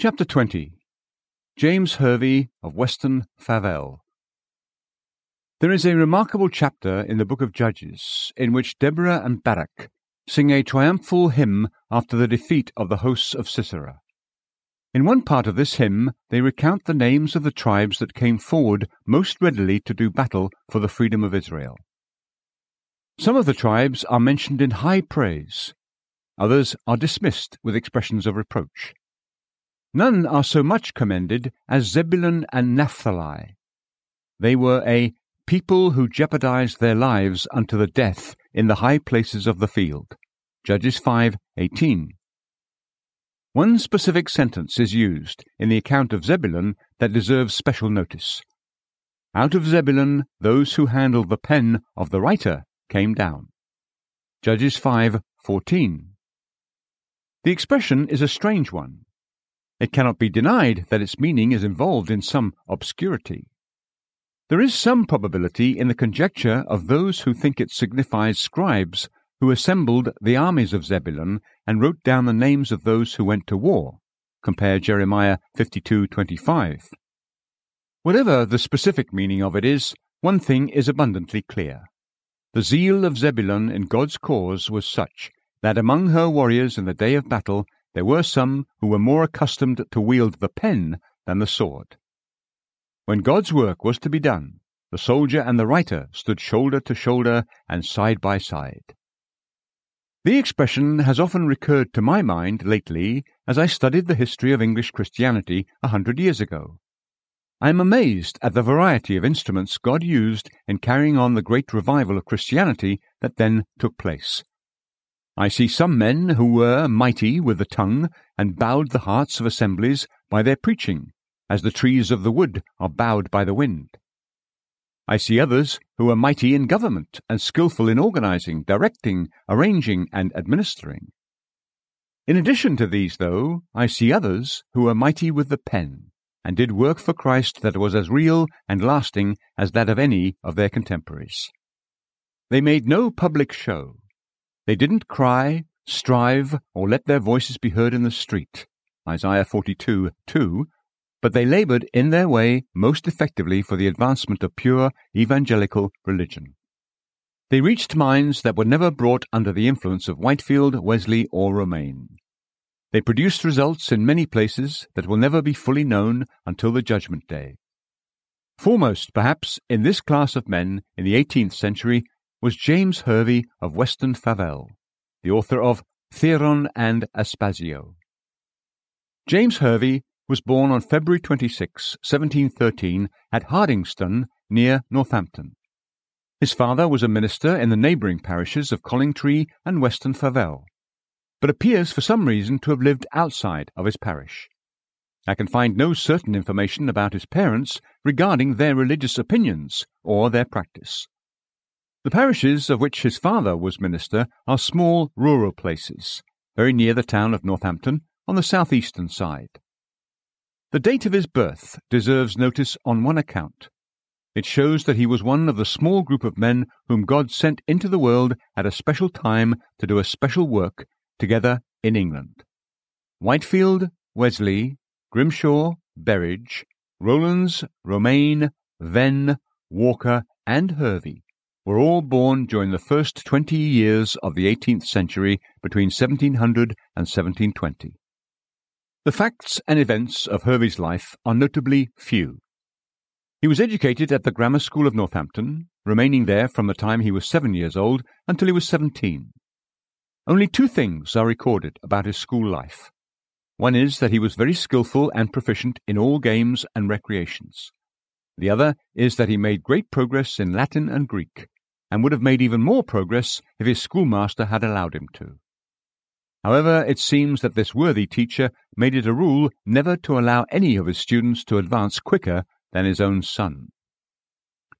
Chapter 20 James Hervey of Weston Favell There is a remarkable chapter in the book of Judges in which Deborah and Barak sing a triumphal hymn after the defeat of the hosts of Sisera. In one part of this hymn, they recount the names of the tribes that came forward most readily to do battle for the freedom of Israel. Some of the tribes are mentioned in high praise, others are dismissed with expressions of reproach. None are so much commended as Zebulun and Naphtali. They were a people who jeopardized their lives unto the death in the high places of the field. Judges 5:18. One specific sentence is used in the account of Zebulun that deserves special notice. Out of Zebulun those who handled the pen of the writer came down. Judges 5:14. The expression is a strange one. It cannot be denied that its meaning is involved in some obscurity. There is some probability in the conjecture of those who think it signifies scribes who assembled the armies of Zebulun and wrote down the names of those who went to war. Compare Jeremiah 52:25. Whatever the specific meaning of it is, one thing is abundantly clear. The zeal of Zebulun in God's cause was such that among her warriors in the day of battle there were some who were more accustomed to wield the pen than the sword. When God's work was to be done, the soldier and the writer stood shoulder to shoulder and side by side. The expression has often recurred to my mind lately as I studied the history of English Christianity a hundred years ago. I am amazed at the variety of instruments God used in carrying on the great revival of Christianity that then took place. I see some men who were mighty with the tongue and bowed the hearts of assemblies by their preaching, as the trees of the wood are bowed by the wind. I see others who are mighty in government and skilful in organizing, directing, arranging, and administering. In addition to these, though, I see others who are mighty with the pen, and did work for Christ that was as real and lasting as that of any of their contemporaries. They made no public show. They didn't cry, strive, or let their voices be heard in the street. Isaiah 42 2 but they labored in their way most effectively for the advancement of pure evangelical religion. They reached minds that were never brought under the influence of Whitefield, Wesley, or Romaine. They produced results in many places that will never be fully known until the Judgment Day. Foremost, perhaps, in this class of men in the 18th century was James Hervey of Weston Favell, the author of Theron and Aspasio. James Hervey was born on February 26, 1713, at Hardingstone, near Northampton. His father was a minister in the neighbouring parishes of Collingtree and Weston Favell, but appears for some reason to have lived outside of his parish. I can find no certain information about his parents regarding their religious opinions or their practice. The parishes of which his father was minister are small rural places, very near the town of Northampton on the southeastern side. The date of his birth deserves notice on one account. It shows that he was one of the small group of men whom God sent into the world at a special time to do a special work together in England. Whitefield, Wesley, Grimshaw, Berridge, Rowlands, Romaine, Venn, Walker, and Hervey were all born during the first twenty years of the eighteenth century between 1700 and 1720. The facts and events of Hervey's life are notably few. He was educated at the Grammar School of Northampton, remaining there from the time he was seven years old until he was seventeen. Only two things are recorded about his school life. One is that he was very skilful and proficient in all games and recreations. The other is that he made great progress in Latin and Greek, and would have made even more progress if his schoolmaster had allowed him to. However, it seems that this worthy teacher made it a rule never to allow any of his students to advance quicker than his own son.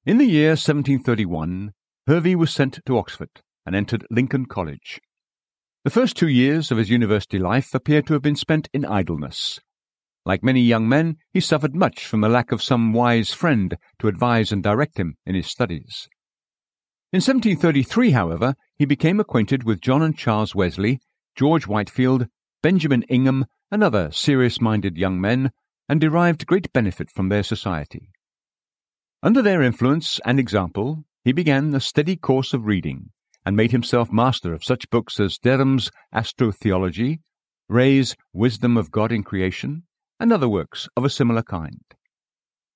In the year 1731, Hervey was sent to Oxford and entered Lincoln College. The first two years of his university life appear to have been spent in idleness. Like many young men, he suffered much from the lack of some wise friend to advise and direct him in his studies. In 1733, however, he became acquainted with John and Charles Wesley George Whitefield, Benjamin Ingham, and other serious minded young men, and derived great benefit from their society. Under their influence and example, he began a steady course of reading, and made himself master of such books as Derham's Astrotheology, Ray's Wisdom of God in Creation, and other works of a similar kind.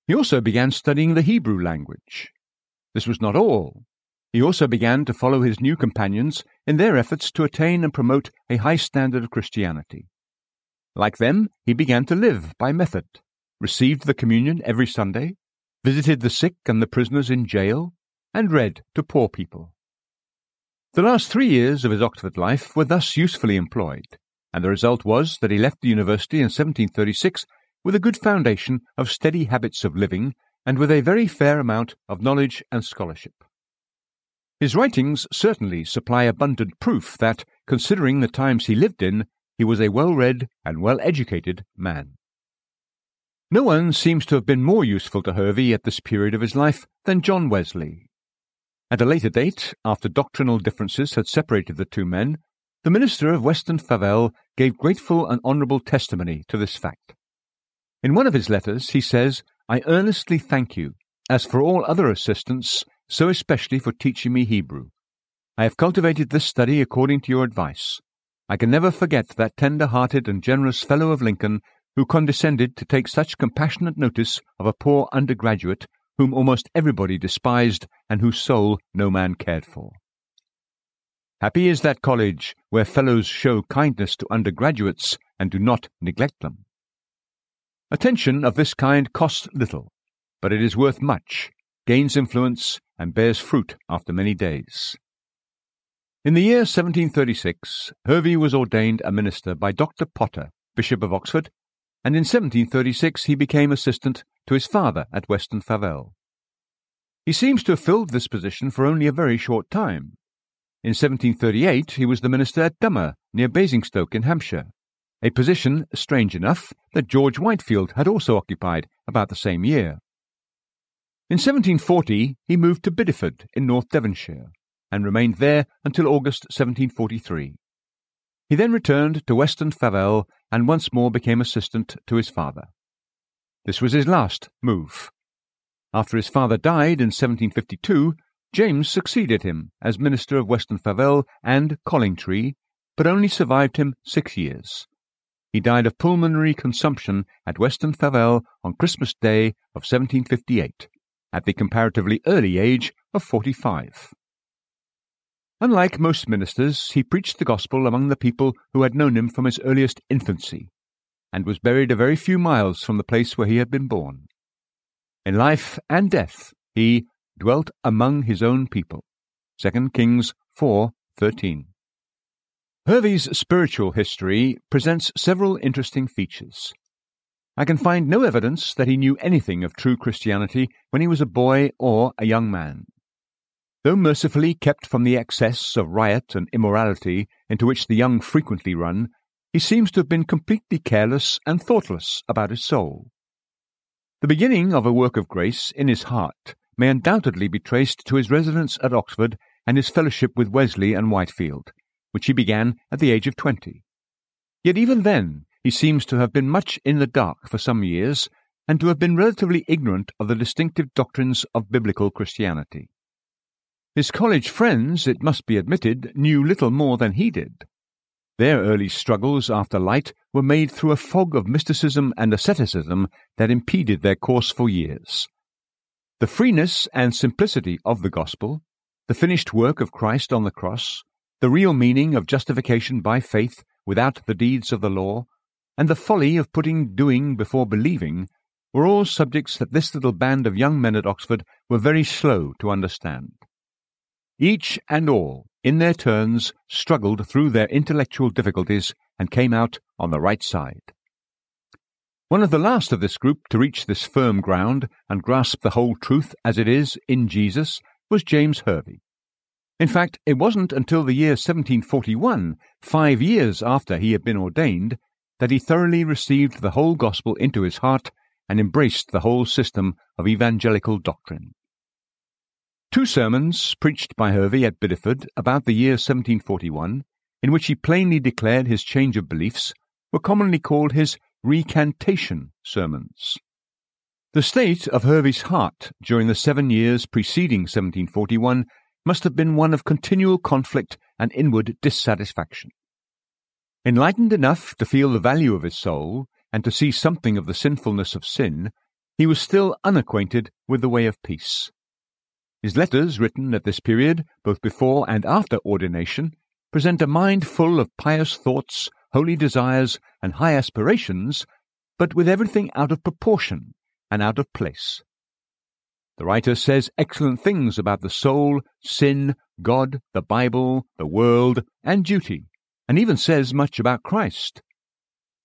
He also began studying the Hebrew language. This was not all. He also began to follow his new companions in their efforts to attain and promote a high standard of Christianity. Like them, he began to live by method, received the communion every Sunday, visited the sick and the prisoners in jail, and read to poor people. The last three years of his Oxford life were thus usefully employed, and the result was that he left the university in 1736 with a good foundation of steady habits of living and with a very fair amount of knowledge and scholarship. His writings certainly supply abundant proof that, considering the times he lived in, he was a well read and well educated man. No one seems to have been more useful to Hervey at this period of his life than John Wesley. At a later date, after doctrinal differences had separated the two men, the minister of Weston Favell gave grateful and honourable testimony to this fact. In one of his letters, he says, I earnestly thank you, as for all other assistance, so especially for teaching me Hebrew. I have cultivated this study according to your advice. I can never forget that tender hearted and generous fellow of Lincoln who condescended to take such compassionate notice of a poor undergraduate whom almost everybody despised and whose soul no man cared for. Happy is that college where fellows show kindness to undergraduates and do not neglect them. Attention of this kind costs little, but it is worth much, gains influence, and bears fruit after many days. In the year 1736, Hervey was ordained a minister by Dr. Potter, Bishop of Oxford, and in 1736 he became assistant to his father at Weston Favell. He seems to have filled this position for only a very short time. In 1738 he was the minister at Dummer, near Basingstoke in Hampshire, a position, strange enough, that George Whitefield had also occupied about the same year. In 1740 he moved to Bideford in North Devonshire, and remained there until August 1743. He then returned to Weston Favell and once more became assistant to his father. This was his last move. After his father died in 1752, James succeeded him as minister of Weston Favell and Collingtree, but only survived him six years. He died of pulmonary consumption at Weston Favell on Christmas Day of 1758, at the comparatively early age of 45. Unlike most ministers, he preached the gospel among the people who had known him from his earliest infancy, and was buried a very few miles from the place where he had been born. In life and death, he dwelt among his own people. 2 Kings 4:13. Hervey's spiritual history presents several interesting features. I can find no evidence that he knew anything of true Christianity when he was a boy or a young man. Though mercifully kept from the excess of riot and immorality into which the young frequently run, he seems to have been completely careless and thoughtless about his soul. The beginning of a work of grace in his heart may undoubtedly be traced to his residence at Oxford and his fellowship with Wesley and Whitefield, which he began at the age of twenty. Yet even then he seems to have been much in the dark for some years, and to have been relatively ignorant of the distinctive doctrines of biblical Christianity. His college friends, it must be admitted, knew little more than he did. Their early struggles after light were made through a fog of mysticism and asceticism that impeded their course for years. The freeness and simplicity of the gospel, the finished work of Christ on the cross, the real meaning of justification by faith without the deeds of the law, and the folly of putting doing before believing were all subjects that this little band of young men at Oxford were very slow to understand. Each and all, in their turns, struggled through their intellectual difficulties and came out on the right side. One of the last of this group to reach this firm ground and grasp the whole truth as it is in Jesus was James Hervey. In fact, it wasn't until the year 1741, five years after he had been ordained, that he thoroughly received the whole gospel into his heart and embraced the whole system of evangelical doctrine. Two sermons preached by Hervey at Bideford about the year 1741, in which he plainly declared his change of beliefs, were commonly called his recantation sermons. The state of Hervey's heart during the seven years preceding 1741 must have been one of continual conflict and inward dissatisfaction. Enlightened enough to feel the value of his soul and to see something of the sinfulness of sin, he was still unacquainted with the way of peace. His letters, written at this period, both before and after ordination, present a mind full of pious thoughts, holy desires, and high aspirations, but with everything out of proportion and out of place. The writer says excellent things about the soul, sin, God, the Bible, the world, and duty, and even says much about Christ.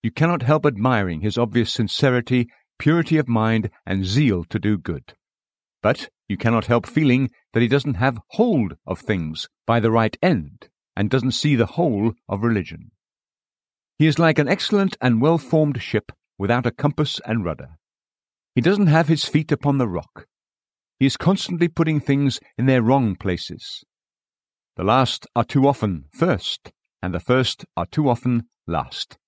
You cannot help admiring his obvious sincerity, purity of mind, and zeal to do good. But you cannot help feeling that he doesn't have hold of things by the right end and doesn't see the whole of religion. He is like an excellent and well formed ship without a compass and rudder. He doesn't have his feet upon the rock. He is constantly putting things in their wrong places. The last are too often first, and the first are too often last.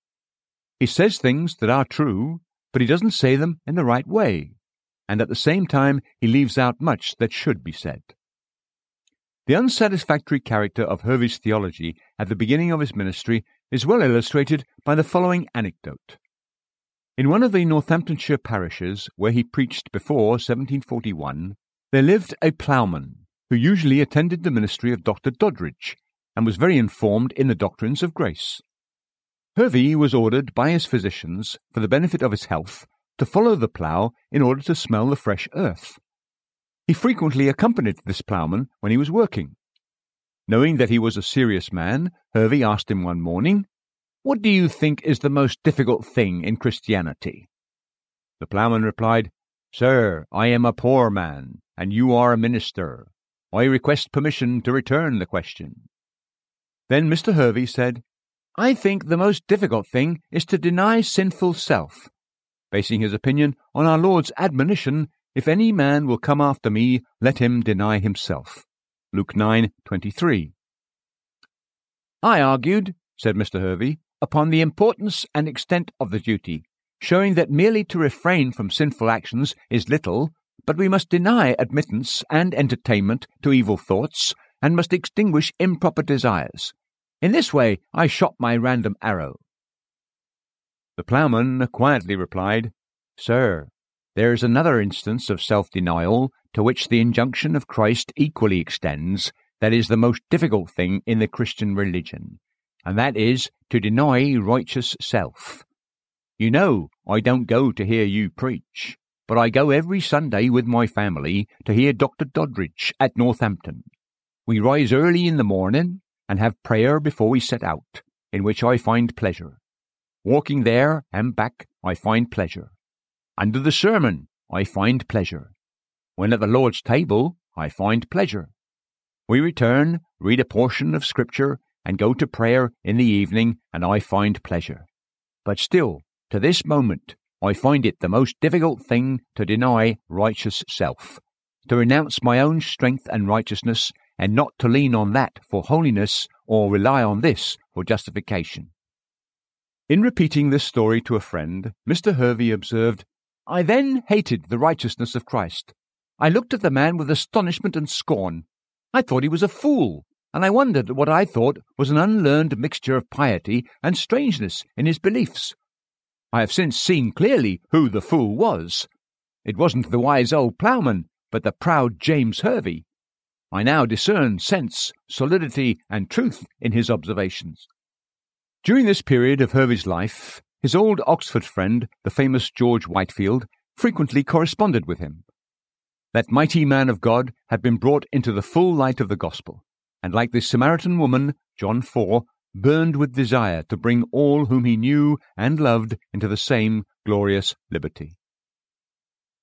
He says things that are true, but he doesn't say them in the right way and at the same time he leaves out much that should be said. The unsatisfactory character of Hervey's theology at the beginning of his ministry is well illustrated by the following anecdote. In one of the Northamptonshire parishes where he preached before 1741, there lived a ploughman who usually attended the ministry of Dr. Doddridge and was very informed in the doctrines of grace. Hervey was ordered by his physicians, for the benefit of his health, to follow the plough in order to smell the fresh earth. He frequently accompanied this ploughman when he was working. Knowing that he was a serious man, Hervey asked him one morning, What do you think is the most difficult thing in Christianity? The ploughman replied, Sir, I am a poor man, and you are a minister. I request permission to return the question. Then Mr. Hervey said, I think the most difficult thing is to deny sinful self basing his opinion on our Lord's admonition, If any man will come after me, let him deny himself. Luke 9:23. I argued, said Mr. Hervey, upon the importance and extent of the duty, showing that merely to refrain from sinful actions is little, but we must deny admittance and entertainment to evil thoughts, and must extinguish improper desires. In this way I shot my random arrow. The ploughman quietly replied, Sir, there is another instance of self denial to which the injunction of Christ equally extends, that is the most difficult thing in the Christian religion, and that is to deny righteous self. You know, I don't go to hear you preach, but I go every Sunday with my family to hear Dr. Doddridge at Northampton. We rise early in the morning and have prayer before we set out, in which I find pleasure. Walking there and back, I find pleasure. Under the sermon, I find pleasure. When at the Lord's table, I find pleasure. We return, read a portion of Scripture, and go to prayer in the evening, and I find pleasure. But still, to this moment, I find it the most difficult thing to deny righteous self, to renounce my own strength and righteousness, and not to lean on that for holiness or rely on this for justification. In repeating this story to a friend, Mr. Hervey observed, I then hated the righteousness of Christ. I looked at the man with astonishment and scorn. I thought he was a fool, and I wondered at what I thought was an unlearned mixture of piety and strangeness in his beliefs. I have since seen clearly who the fool was. It wasn't the wise old ploughman, but the proud James Hervey. I now discern sense, solidity, and truth in his observations. During this period of Hervey's life, his old Oxford friend, the famous George Whitefield, frequently corresponded with him. That mighty man of God had been brought into the full light of the gospel, and like the Samaritan woman, John 4, burned with desire to bring all whom he knew and loved into the same glorious liberty.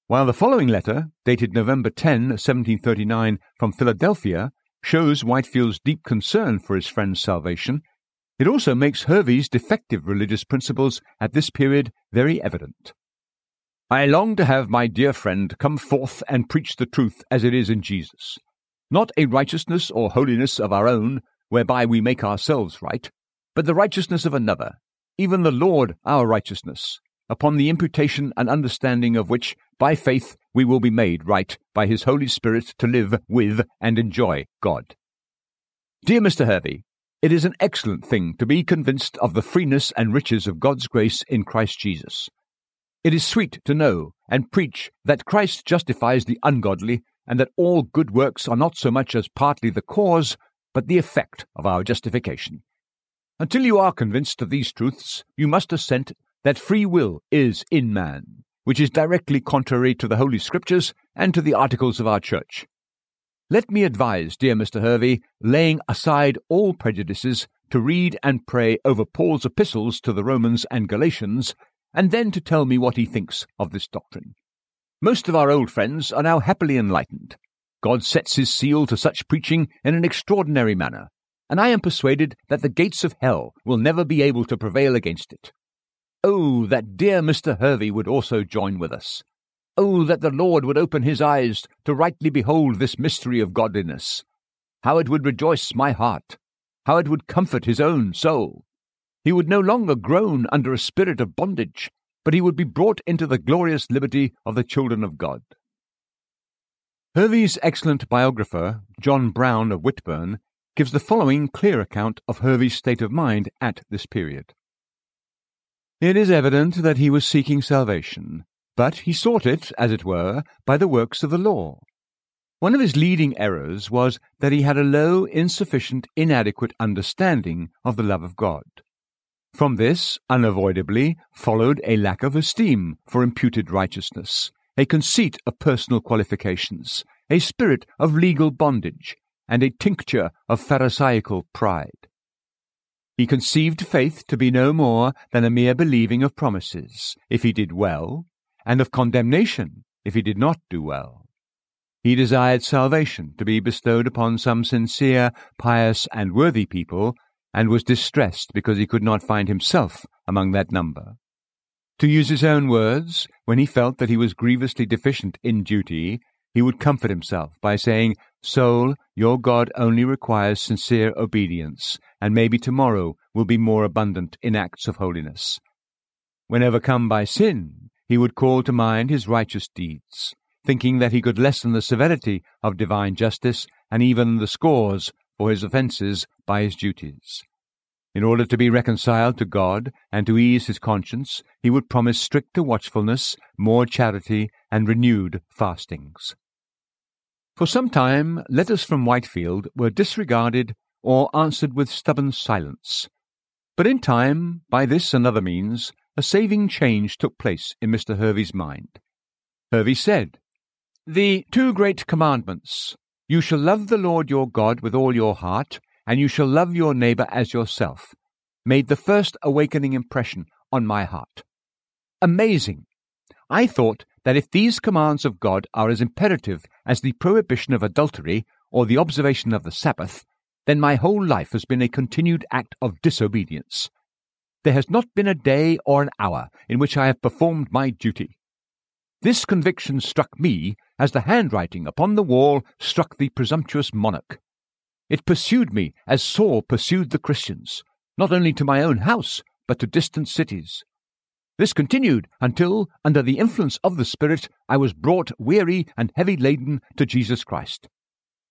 While the following letter, dated November 10, 1739, from Philadelphia, shows Whitefield's deep concern for his friend's salvation, it also makes Hervey's defective religious principles at this period very evident. I long to have my dear friend come forth and preach the truth as it is in Jesus, not a righteousness or holiness of our own, whereby we make ourselves right, but the righteousness of another, even the Lord our righteousness, upon the imputation and understanding of which, by faith, we will be made right by his Holy Spirit to live with and enjoy God. Dear Mr. Hervey, it is an excellent thing to be convinced of the freeness and riches of God's grace in Christ Jesus. It is sweet to know and preach that Christ justifies the ungodly, and that all good works are not so much as partly the cause, but the effect of our justification. Until you are convinced of these truths, you must assent that free will is in man, which is directly contrary to the Holy Scriptures and to the articles of our Church. Let me advise, dear Mr. Hervey, laying aside all prejudices, to read and pray over Paul's epistles to the Romans and Galatians, and then to tell me what he thinks of this doctrine. Most of our old friends are now happily enlightened. God sets his seal to such preaching in an extraordinary manner, and I am persuaded that the gates of hell will never be able to prevail against it. Oh, that dear Mr. Hervey would also join with us. Oh, that the Lord would open his eyes to rightly behold this mystery of godliness. How it would rejoice my heart! How it would comfort his own soul! He would no longer groan under a spirit of bondage, but he would be brought into the glorious liberty of the children of God. Hervey's excellent biographer, John Brown of Whitburn, gives the following clear account of Hervey's state of mind at this period. It is evident that he was seeking salvation, but he sought it, as it were, by the works of the law. One of his leading errors was that he had a low, insufficient, inadequate understanding of the love of God. From this, unavoidably, followed a lack of esteem for imputed righteousness, a conceit of personal qualifications, a spirit of legal bondage, and a tincture of Pharisaical pride. He conceived faith to be no more than a mere believing of promises, if he did well, and of condemnation if he did not do well. He desired salvation to be bestowed upon some sincere, pious, and worthy people, and was distressed because he could not find himself among that number. To use his own words, when he felt that he was grievously deficient in duty, he would comfort himself by saying, Soul, your God only requires sincere obedience, and maybe tomorrow will be more abundant in acts of holiness. When overcome by sin, he would call to mind his righteous deeds, thinking that he could lessen the severity of divine justice and even the scores for his offences by his duties. In order to be reconciled to God and to ease his conscience, he would promise stricter watchfulness, more charity, and renewed fastings. For some time, letters from Whitefield were disregarded or answered with stubborn silence. But in time, by this and other means, a saving change took place in Mr. Hervey's mind. Hervey said, The two great commandments you shall love the Lord your God with all your heart, and you shall love your neighbour as yourself, made the first awakening impression on my heart. Amazing! I thought that if these commands of God are as imperative as the prohibition of adultery or the observation of the Sabbath, then my whole life has been a continued act of disobedience. There has not been a day or an hour in which I have performed my duty. This conviction struck me as the handwriting upon the wall struck the presumptuous monarch. It pursued me as Saul pursued the Christians, not only to my own house, but to distant cities. This continued until, under the influence of the Spirit, I was brought weary and heavy laden to Jesus Christ.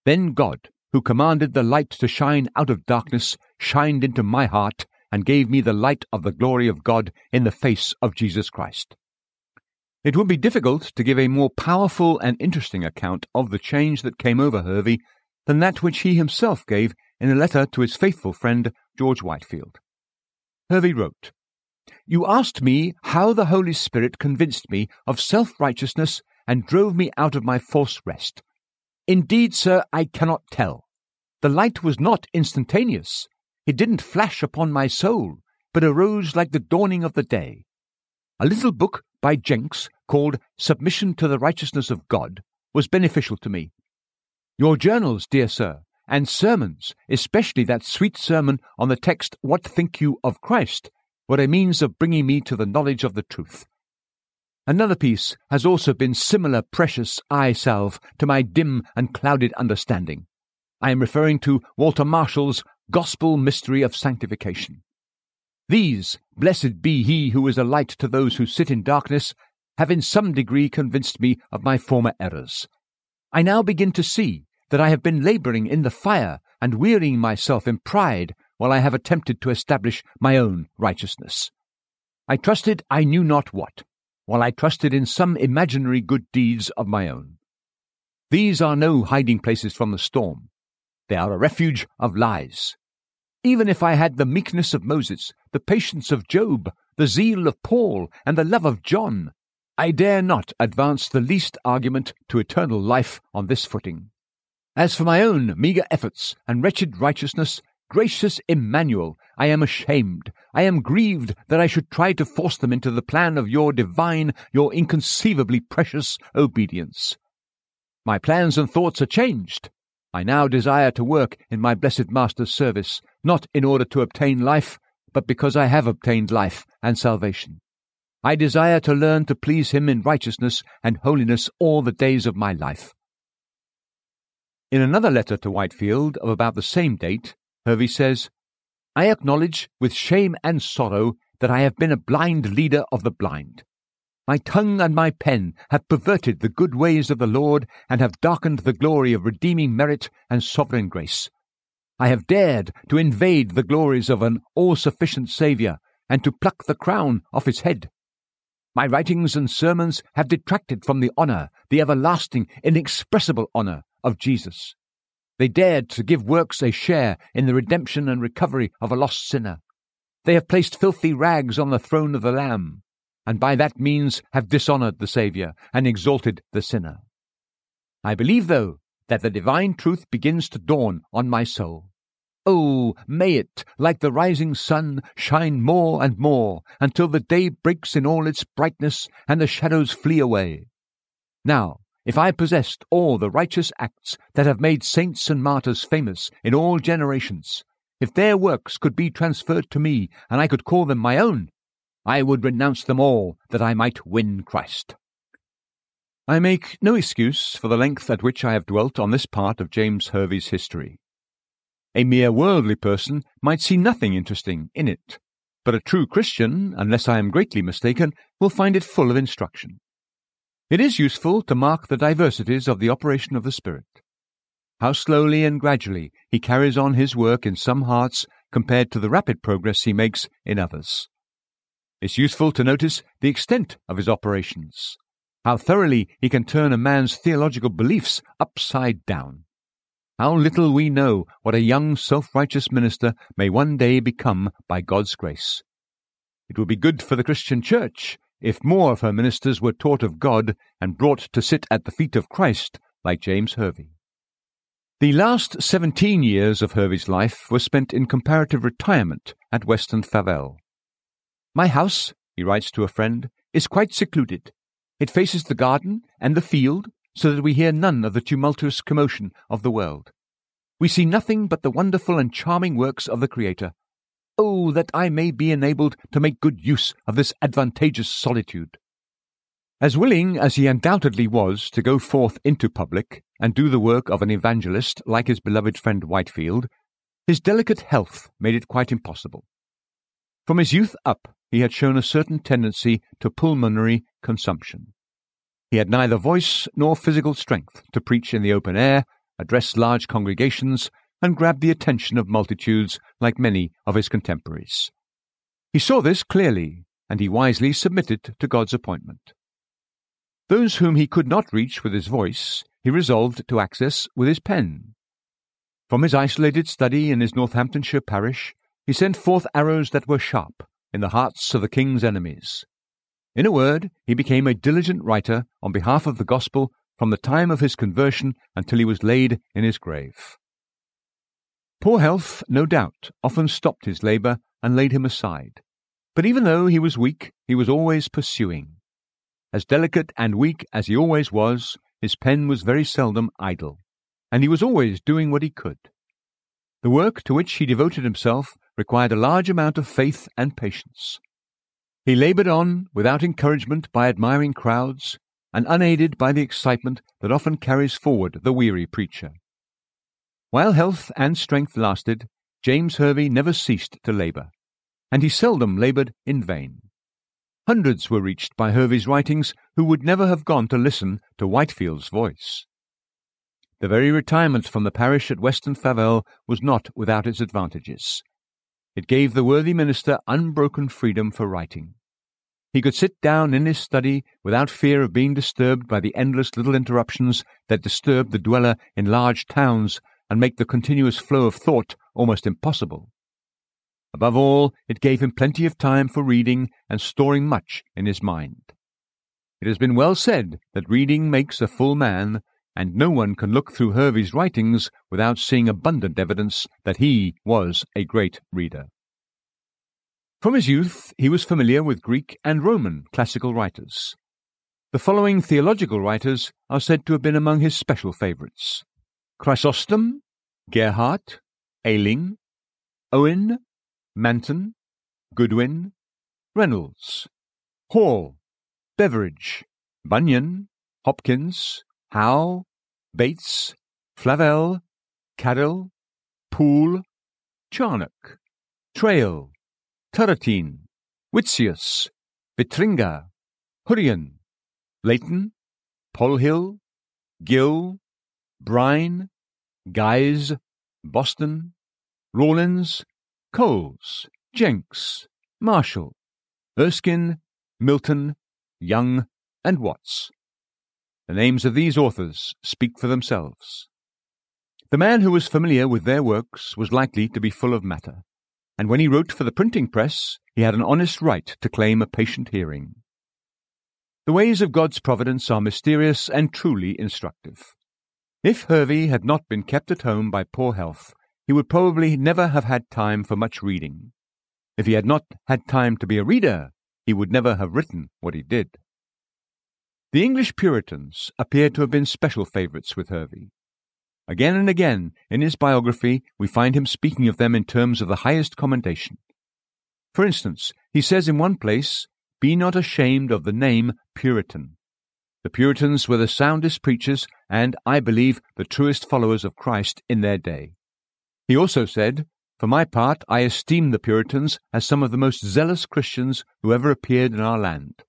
Then God, who commanded the light to shine out of darkness, shined into my heart and gave me the light of the glory of God in the face of Jesus Christ. It would be difficult to give a more powerful and interesting account of the change that came over Hervey than that which he himself gave in a letter to his faithful friend George Whitefield. Hervey wrote, You asked me how the Holy Spirit convinced me of self righteousness and drove me out of my false rest. Indeed, sir, I cannot tell. The light was not instantaneous, it didn't flash upon my soul, but arose like the dawning of the day. A little book by Jenks called Submission to the Righteousness of God was beneficial to me. Your journals, dear sir, and sermons, especially that sweet sermon on the text, What Think You of Christ, were a means of bringing me to the knowledge of the truth. Another piece has also been similar precious eye salve to my dim and clouded understanding. I am referring to Walter Marshall's Gospel Mystery of Sanctification. These, blessed be he who is a light to those who sit in darkness, have in some degree convinced me of my former errors. I now begin to see that I have been labouring in the fire and wearying myself in pride while I have attempted to establish my own righteousness. I trusted I knew not what, while I trusted in some imaginary good deeds of my own. These are no hiding places from the storm. They are a refuge of lies. Even if I had the meekness of Moses, the patience of Job, the zeal of Paul, and the love of John, I dare not advance the least argument to eternal life on this footing. As for my own meagre efforts and wretched righteousness, gracious Emmanuel, I am ashamed, I am grieved that I should try to force them into the plan of your divine, your inconceivably precious obedience. My plans and thoughts are changed. I now desire to work in my blessed Master's service, not in order to obtain life, but because I have obtained life and salvation. I desire to learn to please him in righteousness and holiness all the days of my life. In another letter to Whitefield of about the same date, Hervey says, I acknowledge with shame and sorrow that I have been a blind leader of the blind. My tongue and my pen have perverted the good ways of the Lord and have darkened the glory of redeeming merit and sovereign grace. I have dared to invade the glories of an all sufficient Saviour and to pluck the crown off his head. My writings and sermons have detracted from the honour, the everlasting, inexpressible honour of Jesus. They dared to give works a share in the redemption and recovery of a lost sinner. They have placed filthy rags on the throne of the Lamb and by that means have dishonoured the Saviour and exalted the sinner. I believe, though, that the divine truth begins to dawn on my soul. Oh, may it, like the rising sun, shine more and more until the day breaks in all its brightness and the shadows flee away. Now, if I possessed all the righteous acts that have made saints and martyrs famous in all generations, if their works could be transferred to me and I could call them my own, I would renounce them all that I might win Christ. I make no excuse for the length at which I have dwelt on this part of James Hervey's history. A mere worldly person might see nothing interesting in it, but a true Christian, unless I am greatly mistaken, will find it full of instruction. It is useful to mark the diversities of the operation of the Spirit. How slowly and gradually he carries on his work in some hearts compared to the rapid progress he makes in others. It's useful to notice the extent of his operations, how thoroughly he can turn a man's theological beliefs upside down. How little we know what a young self righteous minister may one day become by God's grace. It would be good for the Christian Church if more of her ministers were taught of God and brought to sit at the feet of Christ like James Hervey. The last seventeen years of Hervey's life were spent in comparative retirement at Weston Favell. My house, he writes to a friend, is quite secluded. It faces the garden and the field, so that we hear none of the tumultuous commotion of the world. We see nothing but the wonderful and charming works of the Creator. Oh, that I may be enabled to make good use of this advantageous solitude! As willing as he undoubtedly was to go forth into public and do the work of an evangelist like his beloved friend Whitefield, his delicate health made it quite impossible. From his youth up, he had shown a certain tendency to pulmonary consumption. He had neither voice nor physical strength to preach in the open air, address large congregations, and grab the attention of multitudes like many of his contemporaries. He saw this clearly, and he wisely submitted to God's appointment. Those whom he could not reach with his voice, he resolved to access with his pen. From his isolated study in his Northamptonshire parish, he sent forth arrows that were sharp in the hearts of the king's enemies. In a word, he became a diligent writer on behalf of the gospel from the time of his conversion until he was laid in his grave. Poor health, no doubt, often stopped his labour and laid him aside. But even though he was weak, he was always pursuing. As delicate and weak as he always was, his pen was very seldom idle, and he was always doing what he could. The work to which he devoted himself required a large amount of faith and patience. He laboured on without encouragement by admiring crowds, and unaided by the excitement that often carries forward the weary preacher. While health and strength lasted, James Hervey never ceased to labour. and he seldom laboured in vain. Hundreds were reached by Hervey's writings who would never have gone to listen to Whitefield's voice. The very retirement from the parish at Weston Favell was not without its advantages. It gave the worthy minister unbroken freedom for writing. He could sit down in his study without fear of being disturbed by the endless little interruptions that disturb the dweller in large towns and make the continuous flow of thought almost impossible. Above all, it gave him plenty of time for reading and storing much in his mind. It has been well said that reading makes a full man, and no one can look through Hervey's writings without seeing abundant evidence that he was a great reader. From his youth, he was familiar with Greek and Roman classical writers. The following theological writers are said to have been among his special favourites Chrysostom, Gerhardt, Ayling, Owen, Manton, Goodwin, Reynolds, Hall, Beveridge, Bunyan, Hopkins, Howe, Bates, Flavel, Cadell, Poole, Charnock, Traill, Turretin, Witsius, Vitringa, Hurrion, Leighton, Polhill, Gill, Brine, Guise, Boston, Rawlins, Coles, Jenks, Marshall, Erskine, Milton, Young, and Watts. The names of these authors speak for themselves. The man who was familiar with their works was likely to be full of matter, and when he wrote for the printing press, he had an honest right to claim a patient hearing. The ways of God's providence are mysterious and truly instructive. If Hervey had not been kept at home by poor health, he would probably never have had time for much reading. If he had not had time to be a reader, he would never have written what he did. The English Puritans appear to have been special favourites with Hervey. Again and again in his biography we find him speaking of them in terms of the highest commendation. For instance, he says in one place, Be not ashamed of the name Puritan. The Puritans were the soundest preachers and, I believe, the truest followers of Christ in their day. He also said, For my part, I esteem the Puritans as some of the most zealous Christians who ever appeared in our land.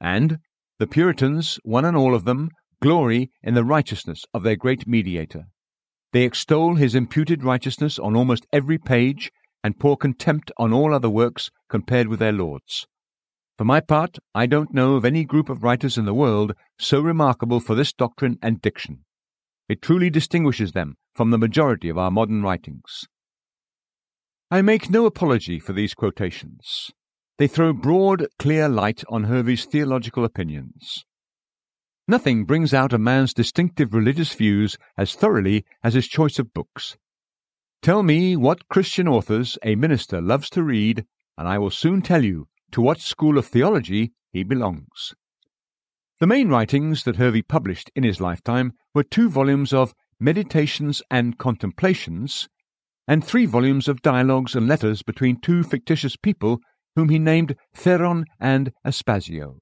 And the Puritans, one and all of them, glory in the righteousness of their great mediator. They extol his imputed righteousness on almost every page and pour contempt on all other works compared with their Lord's. For my part, I don't know of any group of writers in the world so remarkable for this doctrine and diction. It truly distinguishes them from the majority of our modern writings. I make no apology for these quotations. They throw broad, clear light on Hervey's theological opinions. Nothing brings out a man's distinctive religious views as thoroughly as his choice of books. Tell me what Christian authors a minister loves to read, and I will soon tell you to what school of theology he belongs. The main writings that Hervey published in his lifetime were two volumes of Meditations and Contemplations, and three volumes of dialogues and letters between two fictitious people whom he named Theron and Aspasio.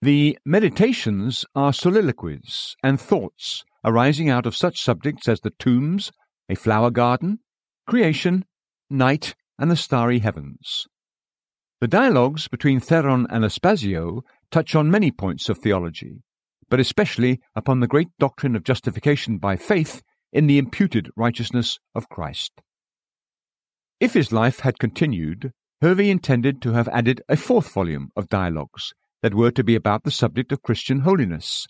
The Meditations are soliloquies and thoughts arising out of such subjects as the tombs, a flower garden, creation, night, and the starry heavens. The dialogues between Theron and Aspasio touch on many points of theology, but especially upon the great doctrine of justification by faith in the imputed righteousness of Christ. If his life had continued, Hervey intended to have added a fourth volume of dialogues that were to be about the subject of Christian holiness.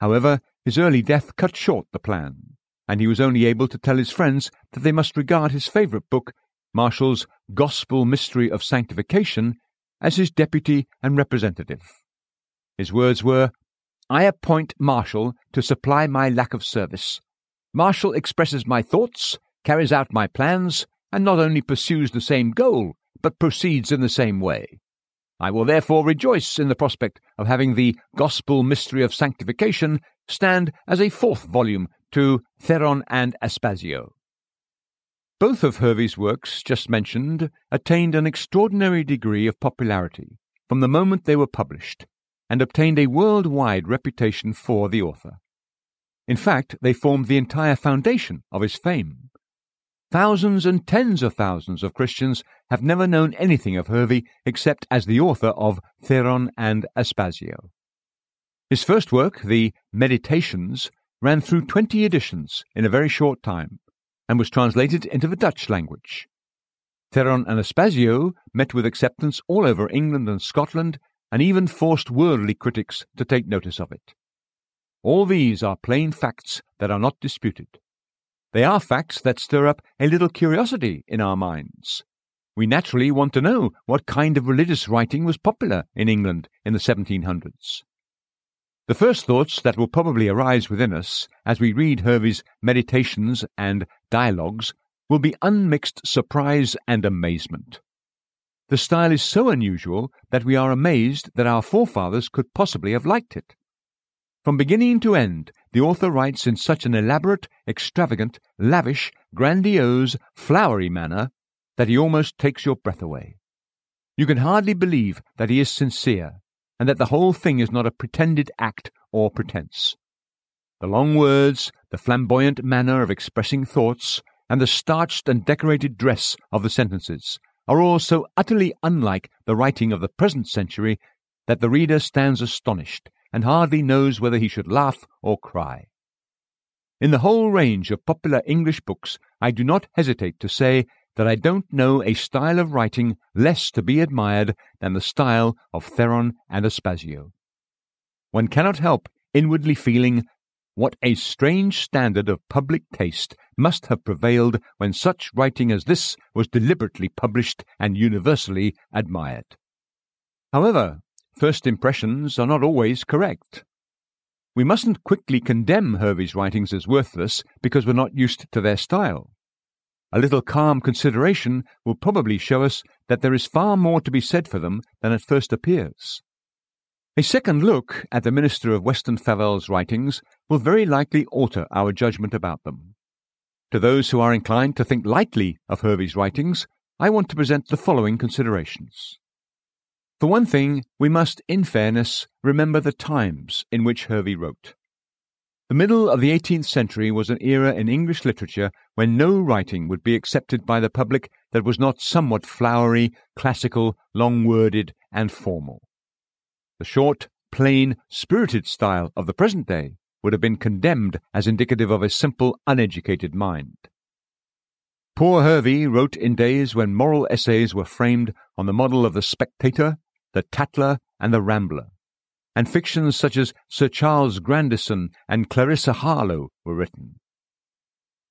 However, his early death cut short the plan, and he was only able to tell his friends that they must regard his favourite book, Marshall's Gospel Mystery of Sanctification, as his deputy and representative. His words were, I appoint Marshall to supply my lack of service. Marshall expresses my thoughts, carries out my plans, and not only pursues the same goal, but proceeds in the same way. I will therefore rejoice in the prospect of having the Gospel Mystery of Sanctification stand as a fourth volume to Theron and Aspasio. Both of Hervey's works, just mentioned, attained an extraordinary degree of popularity from the moment they were published, and obtained a world-wide reputation for the author. In fact, they formed the entire foundation of his fame. Thousands and tens of thousands of Christians have never known anything of Hervey except as the author of Theron and Aspasio. His first work, the Meditations, ran through twenty editions in a very short time and was translated into the Dutch language. Theron and Aspasio met with acceptance all over England and Scotland and even forced worldly critics to take notice of it. All these are plain facts that are not disputed. They are facts that stir up a little curiosity in our minds. We naturally want to know what kind of religious writing was popular in England in the 1700s. The first thoughts that will probably arise within us as we read Hervey's Meditations and Dialogues will be unmixed surprise and amazement. The style is so unusual that we are amazed that our forefathers could possibly have liked it. From beginning to end, the author writes in such an elaborate, extravagant, lavish, grandiose, flowery manner that he almost takes your breath away. You can hardly believe that he is sincere, and that the whole thing is not a pretended act or pretense. The long words, the flamboyant manner of expressing thoughts, and the starched and decorated dress of the sentences are all so utterly unlike the writing of the present century that the reader stands astonished and hardly knows whether he should laugh or cry. In the whole range of popular English books, I do not hesitate to say that I don't know a style of writing less to be admired than the style of Theron and Aspasio. One cannot help inwardly feeling what a strange standard of public taste must have prevailed when such writing as this was deliberately published and universally admired. However, First impressions are not always correct. We mustn't quickly condemn Hervey's writings as worthless because we're not used to their style. A little calm consideration will probably show us that there is far more to be said for them than at first appears. A second look at the minister of Weston Favell's writings will very likely alter our judgment about them. To those who are inclined to think lightly of Hervey's writings, I want to present the following considerations. For one thing, we must, in fairness, remember the times in which Hervey wrote. The middle of the 18th century was an era in English literature when no writing would be accepted by the public that was not somewhat flowery, classical, long worded, and formal. The short, plain, spirited style of the present day would have been condemned as indicative of a simple, uneducated mind. Poor Hervey wrote in days when moral essays were framed on the model of the Spectator the Tatler, and the Rambler, and fictions such as Sir Charles Grandison and Clarissa Harlowe were written.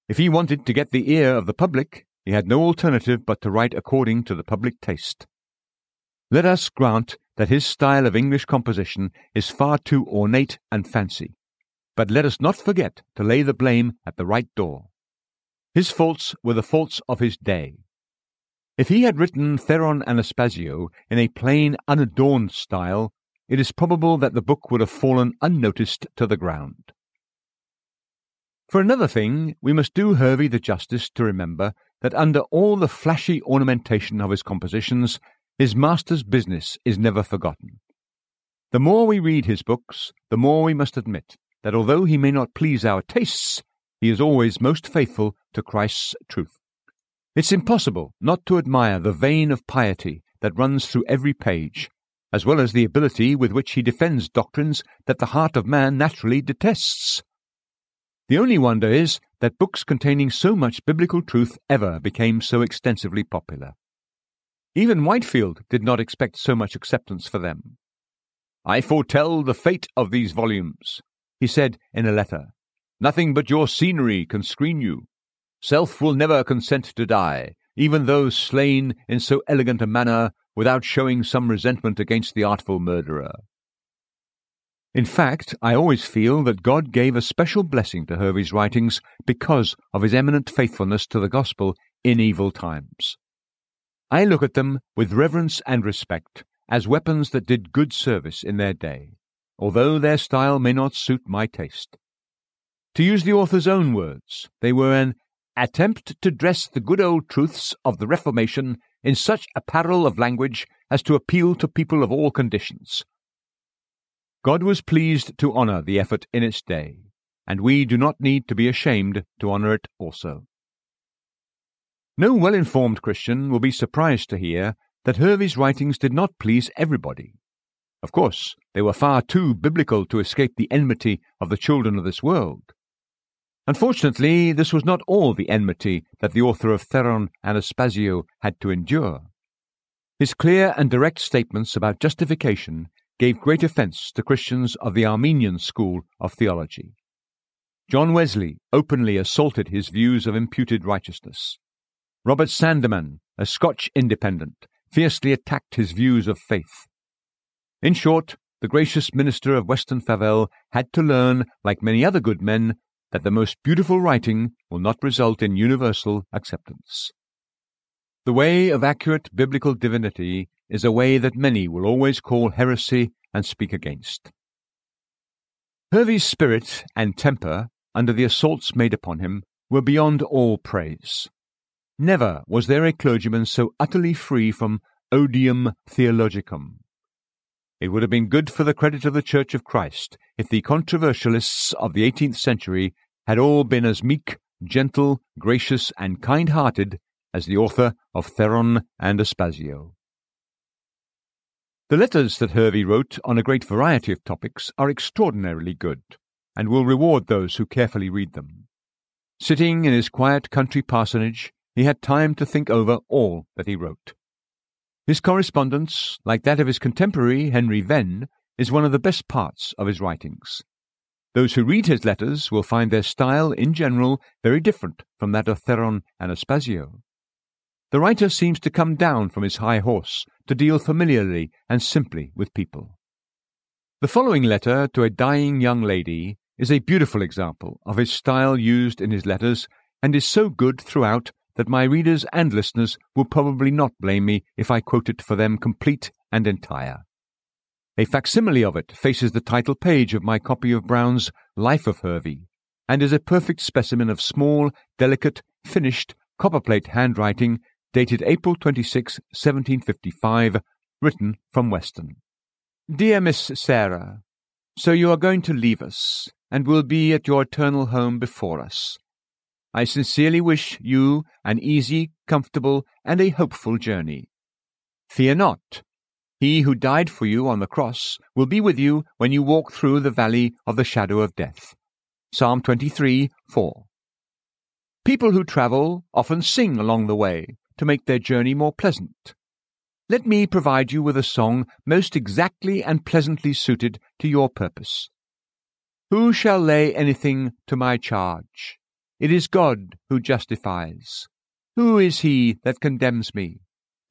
If he wanted to get the ear of the public, he had no alternative but to write according to the public taste. Let us grant that his style of English composition is far too ornate and fancy, but let us not forget to lay the blame at the right door. His faults were the faults of his day, if he had written Theron and Aspasio in a plain, unadorned style, it is probable that the book would have fallen unnoticed to the ground. For another thing, we must do Hervey the justice to remember that under all the flashy ornamentation of his compositions, his master's business is never forgotten. The more we read his books, the more we must admit that although he may not please our tastes, he is always most faithful to Christ's truth. It's impossible not to admire the vein of piety that runs through every page, as well as the ability with which he defends doctrines that the heart of man naturally detests. The only wonder is that books containing so much biblical truth ever became so extensively popular. Even Whitefield did not expect so much acceptance for them. I foretell the fate of these volumes, he said in a letter. Nothing but your scenery can screen you. Self will never consent to die, even though slain in so elegant a manner without showing some resentment against the artful murderer. In fact, I always feel that God gave a special blessing to Hervey's writings because of his eminent faithfulness to the gospel in evil times. I look at them with reverence and respect as weapons that did good service in their day, although their style may not suit my taste. To use the author's own words, they were an attempt to dress the good old truths of the Reformation in such apparel of language as to appeal to people of all conditions. God was pleased to honour the effort in its day, and we do not need to be ashamed to honour it also. No well informed Christian will be surprised to hear that Hervey's writings did not please everybody. Of course, they were far too biblical to escape the enmity of the children of this world. Unfortunately, this was not all the enmity that the author of Theron and Aspasio had to endure. His clear and direct statements about justification gave great offence to Christians of the Arminian school of theology. John Wesley openly assaulted his views of imputed righteousness. Robert Sandeman, a Scotch independent, fiercely attacked his views of faith. In short, the gracious minister of Weston Favell had to learn, like many other good men, that the most beautiful writing will not result in universal acceptance. The way of accurate biblical divinity is a way that many will always call heresy and speak against. Hervey's spirit and temper, under the assaults made upon him, were beyond all praise. Never was there a clergyman so utterly free from odium theologicum. It would have been good for the credit of the Church of Christ if the controversialists of the eighteenth century had all been as meek, gentle, gracious, and kind hearted as the author of Theron and Aspasio. The letters that Hervey wrote on a great variety of topics are extraordinarily good, and will reward those who carefully read them. Sitting in his quiet country parsonage, he had time to think over all that he wrote. His correspondence, like that of his contemporary Henry Venn, is one of the best parts of his writings. Those who read his letters will find their style, in general, very different from that of Theron and Aspasio. The writer seems to come down from his high horse to deal familiarly and simply with people. The following letter to a dying young lady is a beautiful example of his style used in his letters and is so good throughout that my readers and listeners will probably not blame me if I quote it for them complete and entire. A facsimile of it faces the title page of my copy of Brown's Life of Hervey, and is a perfect specimen of small, delicate, finished, copperplate handwriting dated April 26, 1755, written from Weston. Dear Miss Sarah, So you are going to leave us, and will be at your eternal home before us. I sincerely wish you an easy, comfortable, and a hopeful journey. Fear not. He who died for you on the cross will be with you when you walk through the valley of the shadow of death. Psalm 23 4. People who travel often sing along the way to make their journey more pleasant. Let me provide you with a song most exactly and pleasantly suited to your purpose. Who shall lay anything to my charge? It is God who justifies. Who is he that condemns me?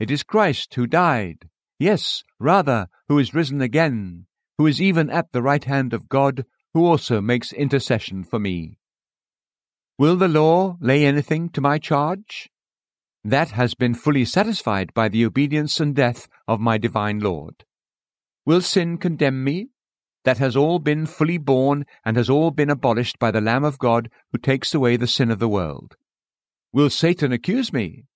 It is Christ who died, yes, rather, who is risen again, who is even at the right hand of God, who also makes intercession for me. Will the law lay anything to my charge? That has been fully satisfied by the obedience and death of my divine Lord. Will sin condemn me? That has all been fully borne and has all been abolished by the Lamb of God who takes away the sin of the world. Will Satan accuse me?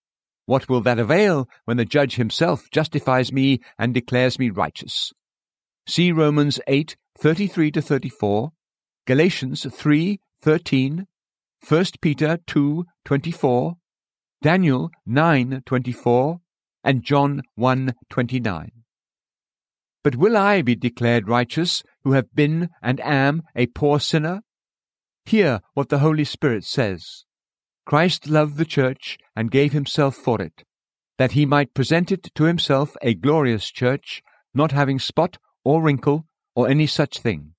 What will that avail when the judge himself justifies me and declares me righteous? See Romans 8 33 to 34, Galatians 3 13, 1 Peter 2 24, Daniel 9 24, and John 1 29. But will I be declared righteous, who have been and am a poor sinner? Hear what the Holy Spirit says. Christ loved the church and gave himself for it, that he might present it to himself a glorious church, not having spot or wrinkle or any such thing.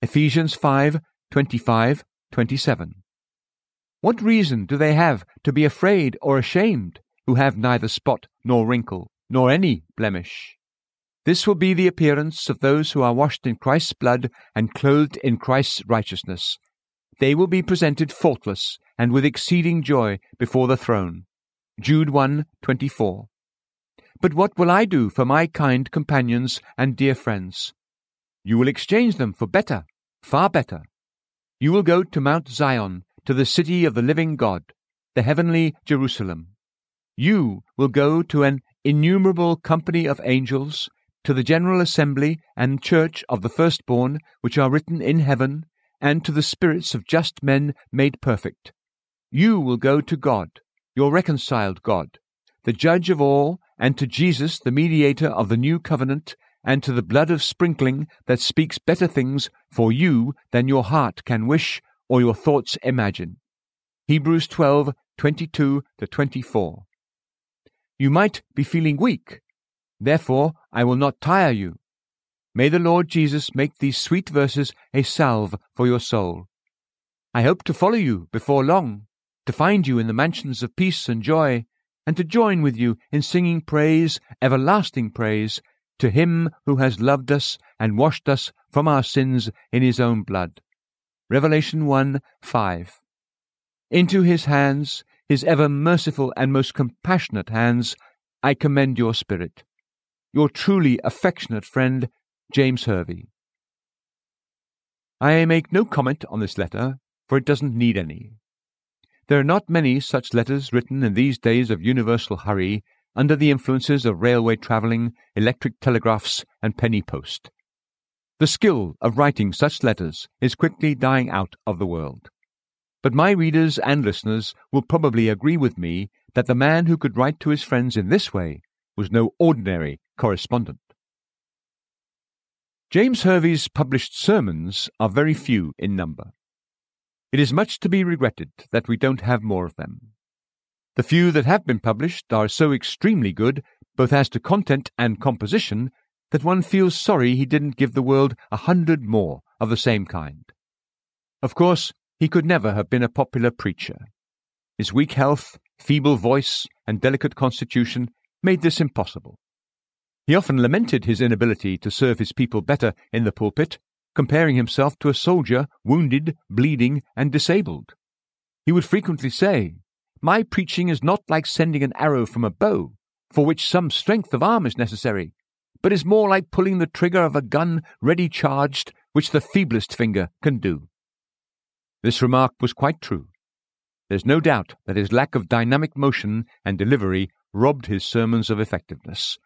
Ephesians 5 25 27. What reason do they have to be afraid or ashamed who have neither spot nor wrinkle nor any blemish? This will be the appearance of those who are washed in Christ's blood and clothed in Christ's righteousness. They will be presented faultless and with exceeding joy before the throne. Jude 1:24. But what will I do for my kind companions and dear friends? You will exchange them for better, far better. You will go to Mount Zion, to the city of the living God, the heavenly Jerusalem. You will go to an innumerable company of angels to the general assembly and church of the firstborn which are written in heaven, and to the spirits of just men made perfect. You will go to God, your reconciled God, the judge of all, and to Jesus, the mediator of the new covenant, and to the blood of sprinkling that speaks better things for you than your heart can wish or your thoughts imagine. Hebrews 12 22 to 24. You might be feeling weak. Therefore, I will not tire you. May the Lord Jesus make these sweet verses a salve for your soul. I hope to follow you before long, to find you in the mansions of peace and joy, and to join with you in singing praise, everlasting praise, to Him who has loved us and washed us from our sins in His own blood. Revelation 1 5. Into His hands, His ever merciful and most compassionate hands, I commend your spirit. Your truly affectionate friend, James Hervey. I make no comment on this letter, for it doesn't need any. There are not many such letters written in these days of universal hurry, under the influences of railway travelling, electric telegraphs, and penny post. The skill of writing such letters is quickly dying out of the world. But my readers and listeners will probably agree with me that the man who could write to his friends in this way was no ordinary correspondent. James Hervey's published sermons are very few in number. It is much to be regretted that we don't have more of them. The few that have been published are so extremely good, both as to content and composition, that one feels sorry he didn't give the world a hundred more of the same kind. Of course, he could never have been a popular preacher. His weak health, feeble voice, and delicate constitution made this impossible. He often lamented his inability to serve his people better in the pulpit, comparing himself to a soldier wounded, bleeding, and disabled. He would frequently say, My preaching is not like sending an arrow from a bow, for which some strength of arm is necessary, but is more like pulling the trigger of a gun ready charged, which the feeblest finger can do. This remark was quite true. There's no doubt that his lack of dynamic motion and delivery robbed his sermons of effectiveness,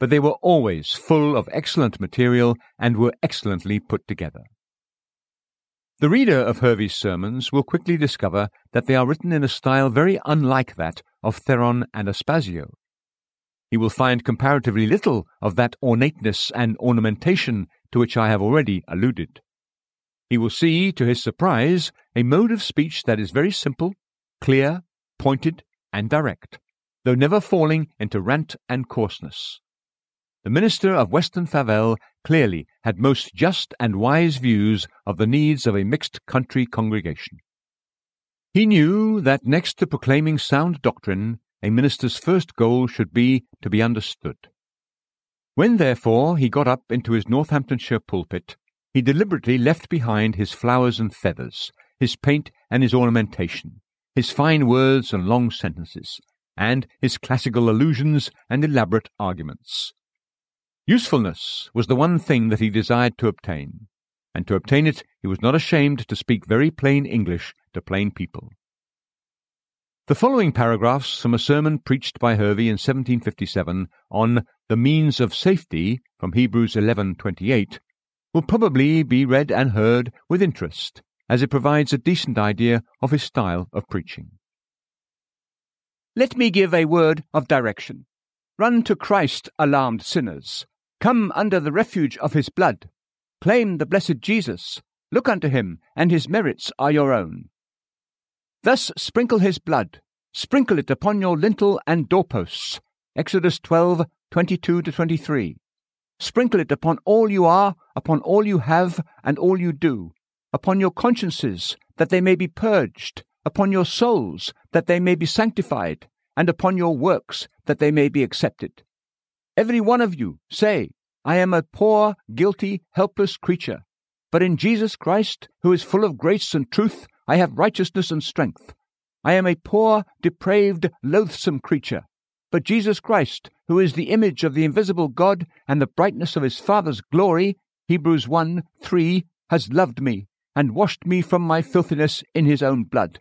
but they were always full of excellent material and were excellently put together. The reader of Hervey's sermons will quickly discover that they are written in a style very unlike that of Theron and Aspasio. He will find comparatively little of that ornateness and ornamentation to which I have already alluded. He will see, to his surprise, a mode of speech that is very simple, clear, pointed, and direct, though never falling into rant and coarseness. The minister of Weston Favell clearly had most just and wise views of the needs of a mixed country congregation. He knew that next to proclaiming sound doctrine, a minister's first goal should be to be understood. When, therefore, he got up into his Northamptonshire pulpit, he deliberately left behind his flowers and feathers, his paint and his ornamentation, his fine words and long sentences, and his classical allusions and elaborate arguments. Usefulness was the one thing that he desired to obtain, and to obtain it he was not ashamed to speak very plain English to plain people. The following paragraphs from a sermon preached by Hervey in 1757 on the means of safety from Hebrews 11:28 will probably be read and heard with interest, as it provides a decent idea of his style of preaching. Let me give a word of direction. Run to Christ, alarmed sinners. Come under the refuge of his blood. Claim the blessed Jesus. Look unto him, and his merits are your own. Thus sprinkle his blood. Sprinkle it upon your lintel and doorposts. Exodus 12, 22 to 23. Sprinkle it upon all you are, upon all you have, and all you do, upon your consciences, that they may be purged, upon your souls, that they may be sanctified, and upon your works, that they may be accepted. Every one of you say, I am a poor, guilty, helpless creature. But in Jesus Christ, who is full of grace and truth, I have righteousness and strength. I am a poor, depraved, loathsome creature. But Jesus Christ, who is the image of the invisible God and the brightness of his Father's glory, Hebrews 1 3, has loved me and washed me from my filthiness in his own blood.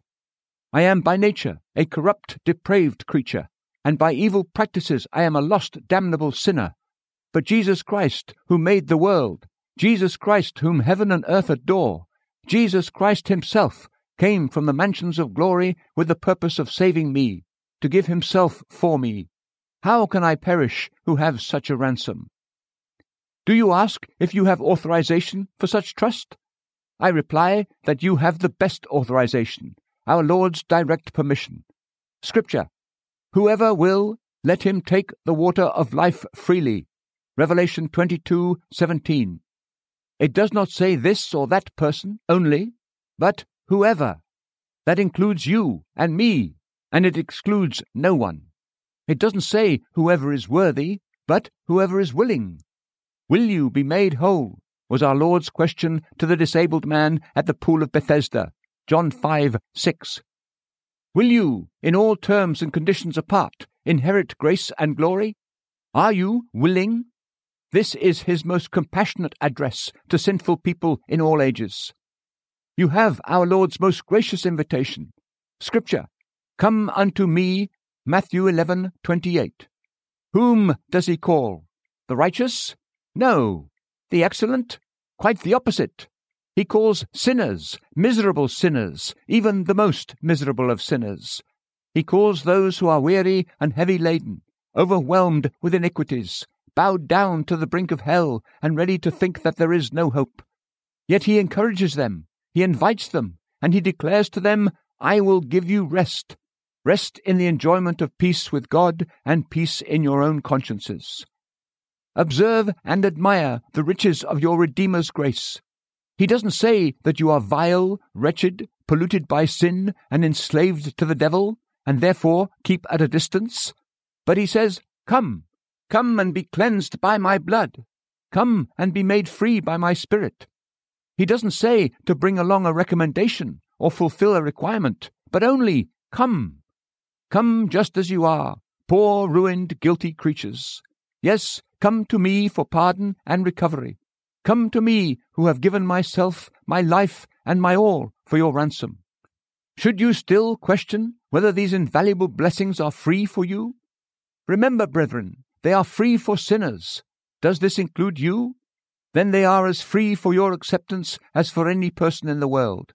I am by nature a corrupt, depraved creature and by evil practices I am a lost, damnable sinner. But Jesus Christ, who made the world, Jesus Christ, whom heaven and earth adore, Jesus Christ Himself, came from the mansions of glory with the purpose of saving me. to give himself for me. How can I perish who have such a ransom? Do you ask if you have authorization for such trust? I reply that you have the best authorization, our Lord's direct permission. Scripture Whoever will, let him take the water of life freely. Revelation 22:17. It does not say this or that person only, but whoever. That includes you and me, and it excludes no one. It doesn't say whoever is worthy, but whoever is willing. Will you be made whole? was our Lord's question to the disabled man at the pool of Bethesda. John 5 6. Will you, in all terms and conditions apart, inherit grace and glory? Are you willing? This is his most compassionate address to sinful people in all ages. You have our Lord's most gracious invitation. Scripture, Come unto me, Matthew 11:28. Whom does he call? The righteous? No. The excellent? Quite the opposite. He calls sinners, miserable sinners, even the most miserable of sinners. He calls those who are weary and heavy laden, overwhelmed with iniquities, bowed down to the brink of hell, and ready to think that there is no hope. Yet he encourages them, he invites them, and he declares to them, I will give you rest. Rest in the enjoyment of peace with God and peace in your own consciences. Observe and admire the riches of your Redeemer's grace. He doesn't say that you are vile, wretched, polluted by sin, and enslaved to the devil, and therefore keep at a distance. But he says, Come, come and be cleansed by my blood. Come and be made free by my Spirit. He doesn't say to bring along a recommendation or fulfill a requirement, but only, Come. Come just as you are, poor, ruined, guilty creatures. Yes, come to me for pardon and recovery. Come to me who have given myself, my life, and my all for your ransom. Should you still question whether these invaluable blessings are free for you? Remember, brethren, they are free for sinners. Does this include you? Then they are as free for your acceptance as for any person in the world.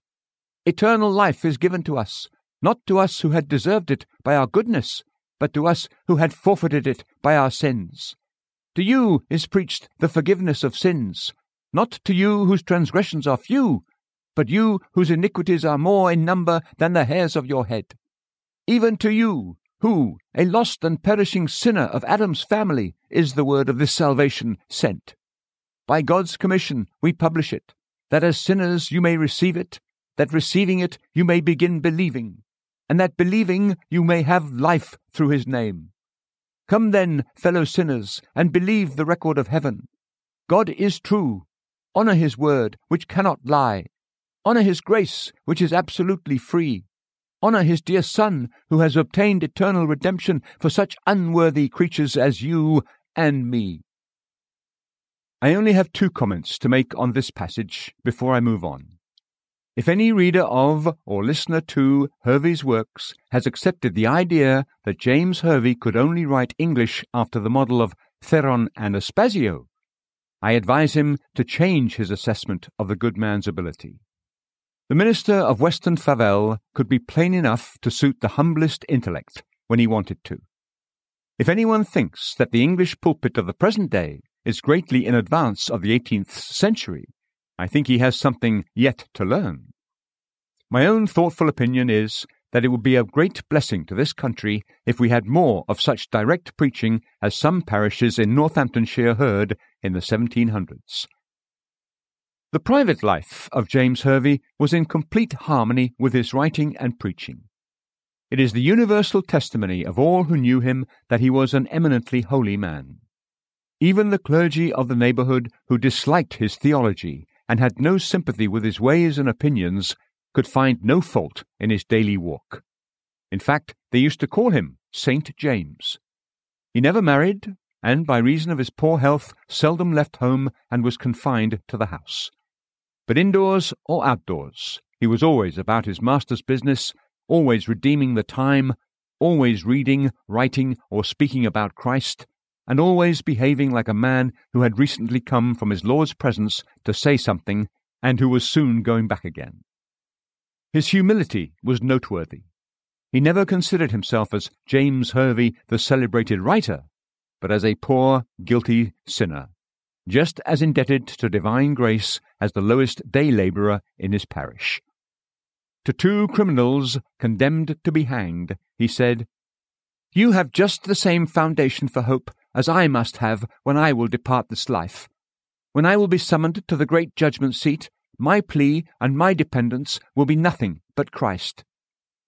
Eternal life is given to us, not to us who had deserved it by our goodness, but to us who had forfeited it by our sins. To you is preached the forgiveness of sins, not to you whose transgressions are few, but you whose iniquities are more in number than the hairs of your head. Even to you, who, a lost and perishing sinner of Adam's family, is the word of this salvation sent. By God's commission we publish it, that as sinners you may receive it, that receiving it you may begin believing, and that believing you may have life through his name. Come then, fellow sinners, and believe the record of heaven. God is true. Honor his word, which cannot lie. Honor his grace, which is absolutely free. Honor his dear Son, who has obtained eternal redemption for such unworthy creatures as you and me. I only have two comments to make on this passage before I move on. If any reader of or listener to Hervey's works has accepted the idea that James Hervey could only write English after the model of Theron and Aspasio, I advise him to change his assessment of the good man's ability. The minister of Weston Favell could be plain enough to suit the humblest intellect when he wanted to. If anyone thinks that the English pulpit of the present day is greatly in advance of the eighteenth century, I think he has something yet to learn. My own thoughtful opinion is that it would be a great blessing to this country if we had more of such direct preaching as some parishes in Northamptonshire heard in the 1700s. The private life of James Hervey was in complete harmony with his writing and preaching. It is the universal testimony of all who knew him that he was an eminently holy man. Even the clergy of the neighbourhood who disliked his theology and had no sympathy with his ways and opinions, could find no fault in his daily walk. In fact, they used to call him Saint James. He never married, and by reason of his poor health seldom left home and was confined to the house. But indoors or outdoors, he was always about his master's business, always redeeming the time, always reading, writing, or speaking about Christ, and always behaving like a man who had recently come from his Lord's presence to say something, and who was soon going back again. His humility was noteworthy. he never considered himself as James Hervey, the celebrated writer, but as a poor, guilty sinner, just as indebted to divine grace as the lowest day labourer in his parish. To two criminals condemned to be hanged, he said, You have just the same foundation for hope as I must have when I will depart this life. When I will be summoned to the great judgment seat, my plea and my dependence will be nothing but Christ.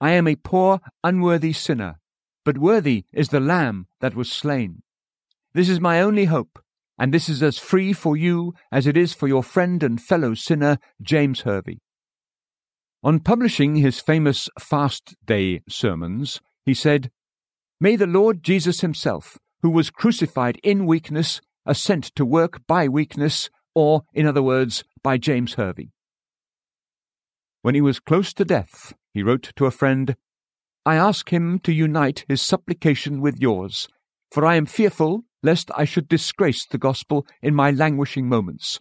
I am a poor, unworthy sinner, but worthy is the Lamb that was slain. This is my only hope, and this is as free for you as it is for your friend and fellow sinner, James Hervey. On publishing his famous Fast Day sermons, he said, May the Lord Jesus himself, who was crucified in weakness, assent to work by weakness, or, in other words, by James Hervey. When he was close to death, he wrote to a friend, I ask him to unite his supplication with yours, for I am fearful lest I should disgrace the gospel in my languishing moments.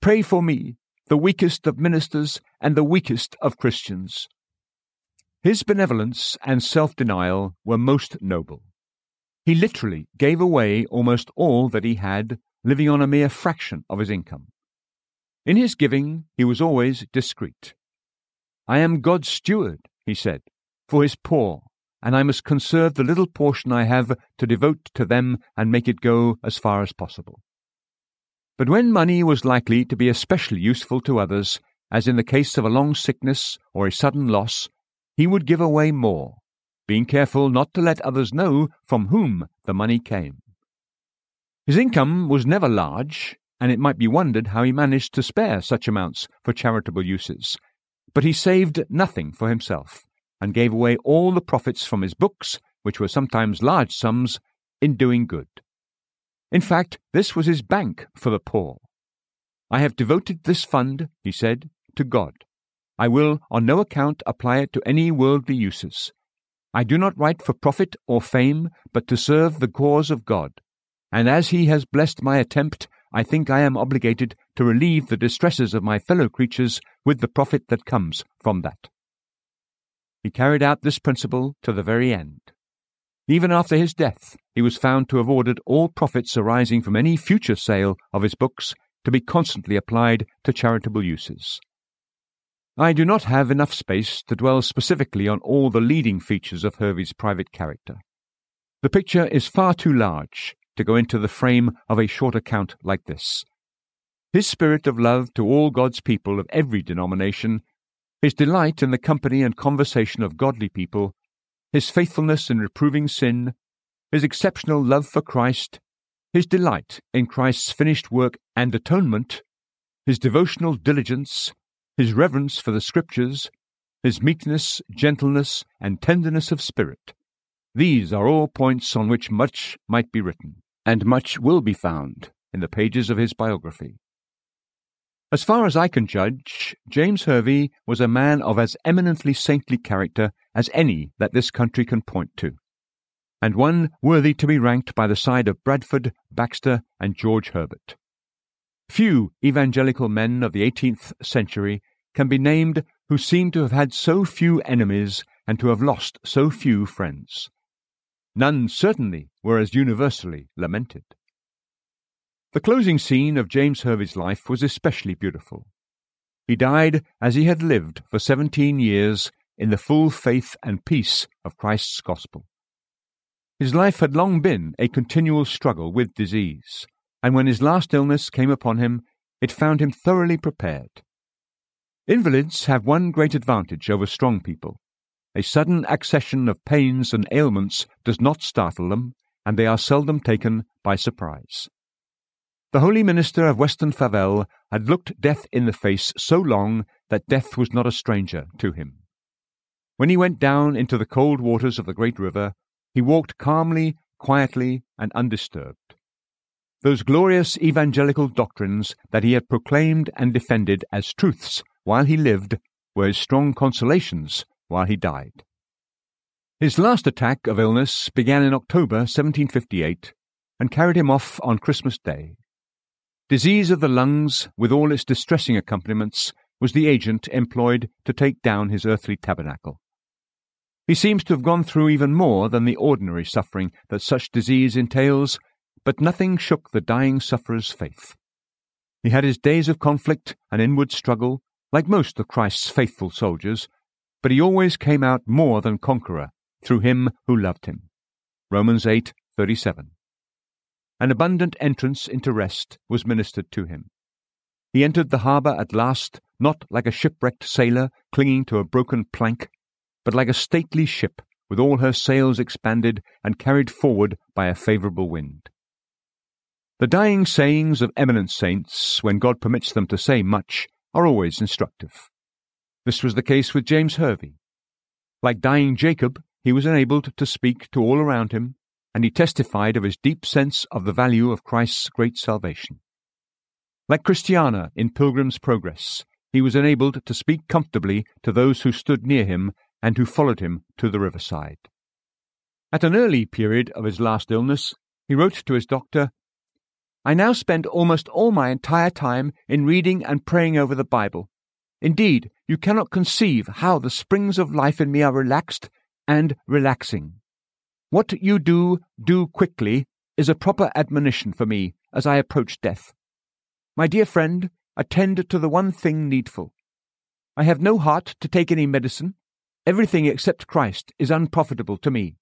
Pray for me, the weakest of ministers and the weakest of Christians. His benevolence and self denial were most noble. He literally gave away almost all that he had, living on a mere fraction of his income. In his giving, he was always discreet. I am God's steward, he said, for his poor and I must conserve the little portion I have to devote to them and make it go as far as possible. But when money was likely to be especially useful to others, as in the case of a long sickness or a sudden loss, he would give away more, being careful not to let others know from whom the money came. His income was never large, and it might be wondered how he managed to spare such amounts for charitable uses, but he saved nothing for himself and gave away all the profits from his books, which were sometimes large sums, in doing good. In fact, this was his bank for the poor. I have devoted this fund, he said, to God. I will on no account apply it to any worldly uses. I do not write for profit or fame, but to serve the cause of God. And as he has blessed my attempt, I think I am obligated to relieve the distresses of my fellow creatures with the profit that comes from that. He carried out this principle to the very end. Even after his death, he was found to have ordered all profits arising from any future sale of his books to be constantly applied to charitable uses. I do not have enough space to dwell specifically on all the leading features of Hervey's private character. The picture is far too large to go into the frame of a short account like this. His spirit of love to all God's people of every denomination his delight in the company and conversation of godly people, his faithfulness in reproving sin, his exceptional love for Christ, his delight in Christ's finished work and atonement, his devotional diligence, his reverence for the Scriptures, his meekness, gentleness, and tenderness of spirit. These are all points on which much might be written, and much will be found in the pages of his biography. As far as I can judge, James Hervey was a man of as eminently saintly character as any that this country can point to, and one worthy to be ranked by the side of Bradford, Baxter, and George Herbert. Few evangelical men of the eighteenth century can be named who seem to have had so few enemies and to have lost so few friends. None certainly were as universally lamented. The closing scene of James Hervey's life was especially beautiful. He died as he had lived for seventeen years in the full faith and peace of Christ's gospel. His life had long been a continual struggle with disease, and when his last illness came upon him, it found him thoroughly prepared. Invalids have one great advantage over strong people. A sudden accession of pains and ailments does not startle them, and they are seldom taken by surprise. The holy minister of Weston Favell had looked death in the face so long that death was not a stranger to him. When he went down into the cold waters of the great river, he walked calmly, quietly, and undisturbed. Those glorious evangelical doctrines that he had proclaimed and defended as truths while he lived were his strong consolations while he died. His last attack of illness began in October 1758 and carried him off on Christmas Day. Disease of the lungs, with all its distressing accompaniments, was the agent employed to take down his earthly tabernacle. He seems to have gone through even more than the ordinary suffering that such disease entails, but nothing shook the dying sufferer's faith. He had his days of conflict and inward struggle, like most of Christ's faithful soldiers, but he always came out more than conqueror through him who loved him. Romans 8:37. An abundant entrance into rest was ministered to him. He entered the harbour at last, not like a shipwrecked sailor clinging to a broken plank, but like a stately ship with all her sails expanded and carried forward by a favourable wind. The dying sayings of eminent saints, when God permits them to say much, are always instructive. This was the case with James Hervey. Like dying Jacob, he was enabled to speak to all around him, and he testified of his deep sense of the value of Christ's great salvation. Like Christiana in Pilgrim's Progress, he was enabled to speak comfortably to those who stood near him and who followed him to the riverside. At an early period of his last illness, he wrote to his doctor, I now spend almost all my entire time in reading and praying over the Bible. Indeed, you cannot conceive how the springs of life in me are relaxed and relaxing. What you do, do quickly, is a proper admonition for me as I approach death. My dear friend, attend to the one thing needful. I have no heart to take any medicine. Everything except Christ is unprofitable to me.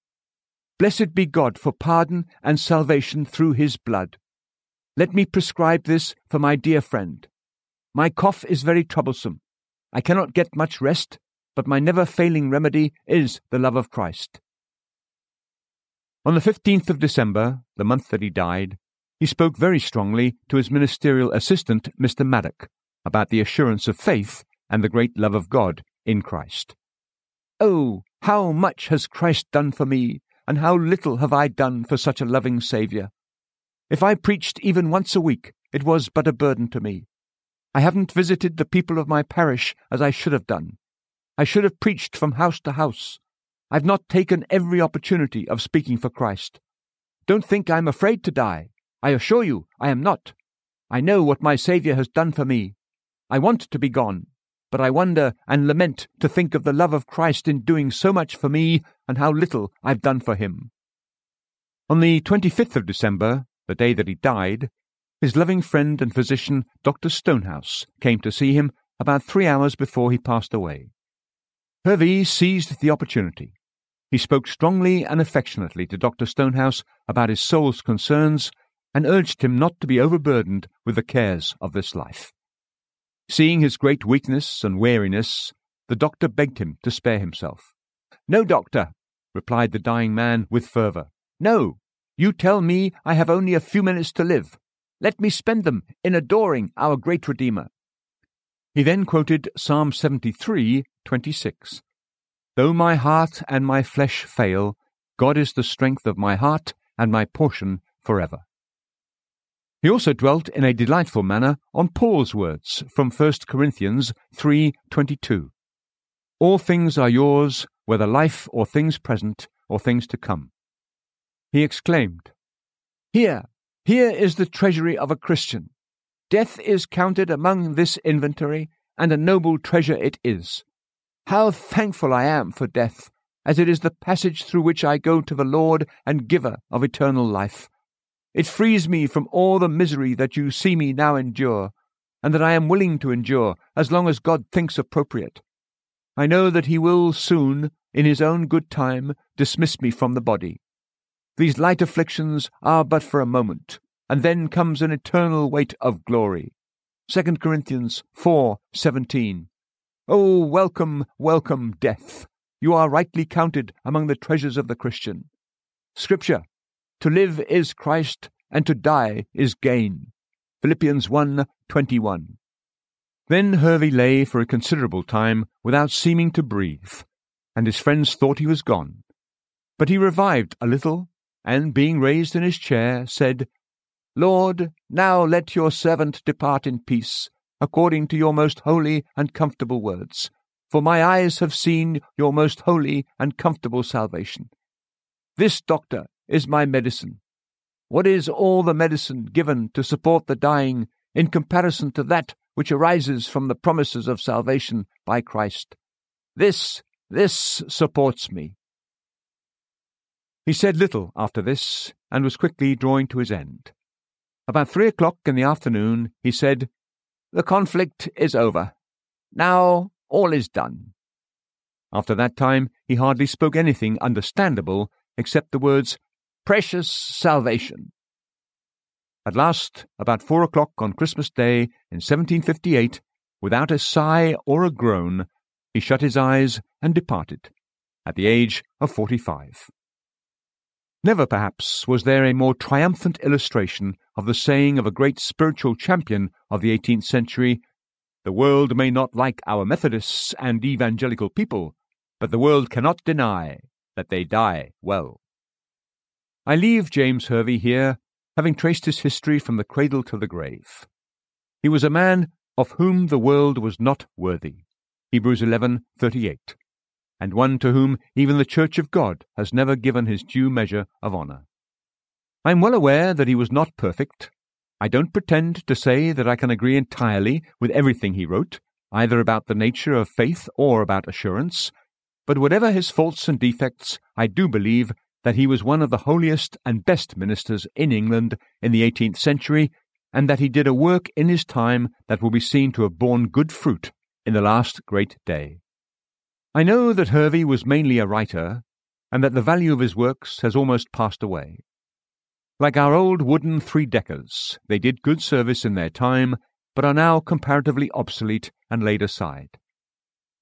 Blessed be God for pardon and salvation through his blood. Let me prescribe this for my dear friend. My cough is very troublesome. I cannot get much rest, but my never failing remedy is the love of Christ. On the 15th of December, the month that he died, he spoke very strongly to his ministerial assistant, Mr. Maddock, about the assurance of faith and the great love of God in Christ. Oh, how much has Christ done for me, and how little have I done for such a loving Saviour! If I preached even once a week, it was but a burden to me. I haven't visited the people of my parish as I should have done. I should have preached from house to house. I've not taken every opportunity of speaking for Christ. Don't think I'm afraid to die. I assure you I am not. I know what my Saviour has done for me. I want to be gone, but I wonder and lament to think of the love of Christ in doing so much for me and how little I've done for him. On the 25th of December, the day that he died, his loving friend and physician, Dr. Stonehouse, came to see him about three hours before he passed away. Hervey seized the opportunity. He spoke strongly and affectionately to Dr. Stonehouse about his soul's concerns and urged him not to be overburdened with the cares of this life. Seeing his great weakness and weariness, the doctor begged him to spare himself. No, doctor, replied the dying man with fervour. No, you tell me I have only a few minutes to live. Let me spend them in adoring our great Redeemer. He then quoted Psalm 73:26. Though my heart and my flesh fail, God is the strength of my heart and my portion forever. He also dwelt in a delightful manner on Paul's words from 1 Corinthians 3:22. All things are yours, whether life or things present or things to come. He exclaimed, Here, here is the treasury of a Christian. Death is counted among this inventory, and a noble treasure it is. How thankful I am for death, as it is the passage through which I go to the Lord and giver of eternal life. It frees me from all the misery that you see me now endure, and that I am willing to endure as long as God thinks appropriate. I know that He will soon, in His own good time, dismiss me from the body. These light afflictions are but for a moment, and then comes an eternal weight of glory. 2 Corinthians 4:17. Oh, welcome, welcome, death! You are rightly counted among the treasures of the Christian. Scripture: To live is Christ, and to die is gain. Philippians 1:21. Then Hervey lay for a considerable time without seeming to breathe, and his friends thought he was gone. But he revived a little and being raised in his chair, said, Lord, now let your servant depart in peace, according to your most holy and comfortable words. For my eyes have seen your most holy and comfortable salvation. This, doctor, is my medicine. What is all the medicine given to support the dying in comparison to that which arises from the promises of salvation by Christ? This, This supports me. He said little after this, and was quickly drawing to his end. About three o'clock in the afternoon, he said, The conflict is over. Now all is done. After that time, he hardly spoke anything understandable except the words, Precious salvation. At last, about four o'clock on Christmas Day in 1758, without a sigh or a groan, he shut his eyes and departed, at the age of forty five. Never, perhaps, was there a more triumphant illustration of the saying of a great spiritual champion of the eighteenth century The world may not like our Methodists and evangelical people, but the world cannot deny that they die well. I leave James Hervey here, having traced his history from the cradle to the grave. He was a man of whom the world was not worthy. Hebrews 11:38 and one to whom even the Church of God has never given his due measure of honour. I am well aware that he was not perfect. I don't pretend to say that I can agree entirely with everything he wrote, either about the nature of faith or about assurance, but whatever his faults and defects, I do believe that he was one of the holiest and best ministers in England in the eighteenth century, and that he did a work in his time that will be seen to have borne good fruit in the last great day. I know that Hervey was mainly a writer, and that the value of his works has almost passed away. Like our old wooden three deckers, they did good service in their time, but are now comparatively obsolete and laid aside.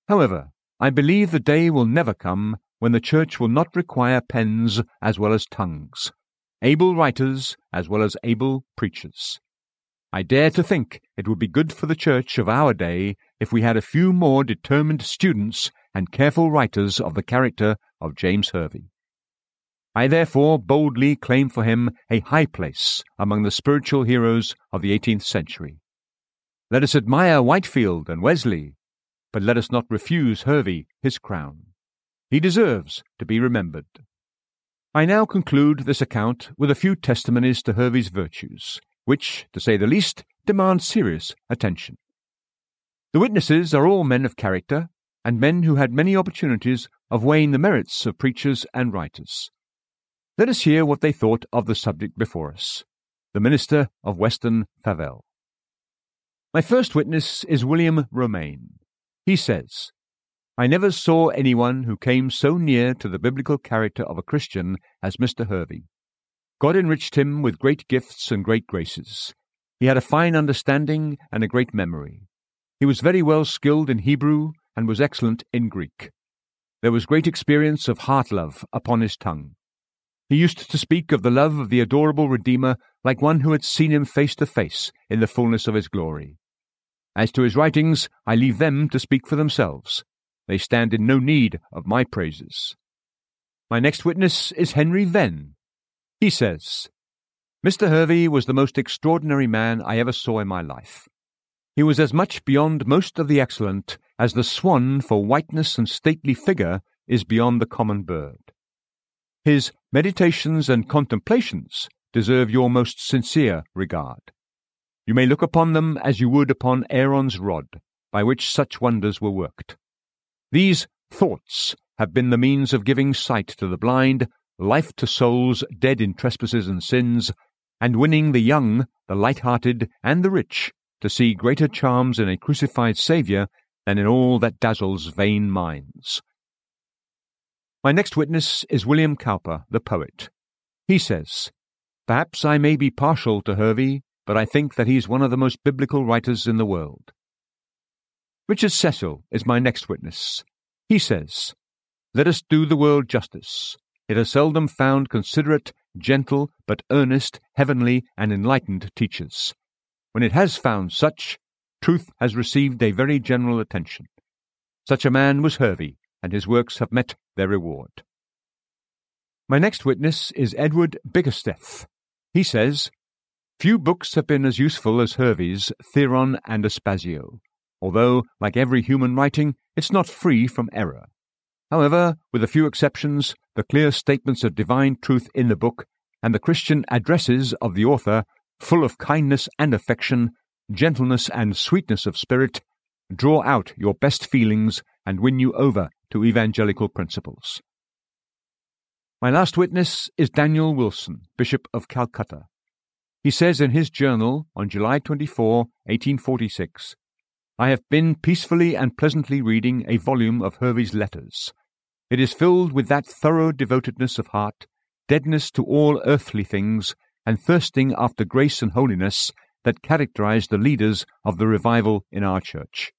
However, I believe the day will never come when the Church will not require pens as well as tongues, able writers as well as able preachers. I dare to think it would be good for the Church of our day if we had a few more determined students and careful writers of the character of James Hervey. I therefore boldly claim for him a high place among the spiritual heroes of the eighteenth century. Let us admire Whitefield and Wesley, but let us not refuse Hervey his crown. He deserves to be remembered. I now conclude this account with a few testimonies to Hervey's virtues, which, to say the least, demand serious attention. The witnesses are all men of character, and men who had many opportunities of weighing the merits of preachers and writers. Let us hear what they thought of the subject before us. The minister of Weston Favell. My first witness is William Romaine. He says, I never saw anyone who came so near to the biblical character of a Christian as Mr. Hervey. God enriched him with great gifts and great graces. He had a fine understanding and a great memory. He was very well skilled in Hebrew and was excellent in Greek. There was great experience of heart love upon his tongue. He used to speak of the love of the adorable Redeemer like one who had seen him face to face in the fullness of his glory. As to his writings, I leave them to speak for themselves. They stand in no need of my praises. My next witness is Henry Venn. He says, Mr. Hervey was the most extraordinary man I ever saw in my life. He was as much beyond most of the excellent as the swan for whiteness and stately figure is beyond the common bird. His meditations and contemplations deserve your most sincere regard. You may look upon them as you would upon Aaron's rod, by which such wonders were worked. These thoughts have been the means of giving sight to the blind, life to souls dead in trespasses and sins, and winning the young, the light-hearted, and the rich to see greater charms in a crucified Saviour than in all that dazzles vain minds. My next witness is William Cowper, the poet. He says, Perhaps I may be partial to Hervey, but I think that he is one of the most biblical writers in the world. Richard Cecil is my next witness. He says, Let us do the world justice. It has seldom found considerate, gentle, but earnest, heavenly, and enlightened teachers. When it has found such, truth has received a very general attention. Such a man was Hervey, and his works have met their reward. My next witness is Edward Bickersteth. He says, Few books have been as useful as Hervey's Theron and Aspasio, although, like every human writing, it's not free from error. However, with a few exceptions, the clear statements of divine truth in the book and the Christian addresses of the author full of kindness and affection, gentleness and sweetness of spirit, draw out your best feelings and win you over to evangelical principles. My last witness is Daniel Wilson, Bishop of Calcutta. He says in his journal on July 24, 1846, I have been peacefully and pleasantly reading a volume of Hervey's letters. It is filled with that thorough devotedness of heart, deadness to all earthly things, and thirsting after grace and holiness that characterized the leaders of the revival in our church.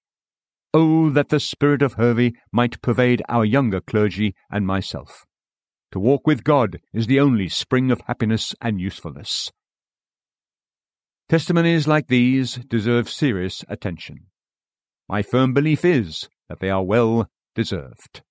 Oh, that the spirit of Hervey might pervade our younger clergy and myself. To walk with God is the only spring of happiness and usefulness. Testimonies like these deserve serious attention. My firm belief is that they are well deserved.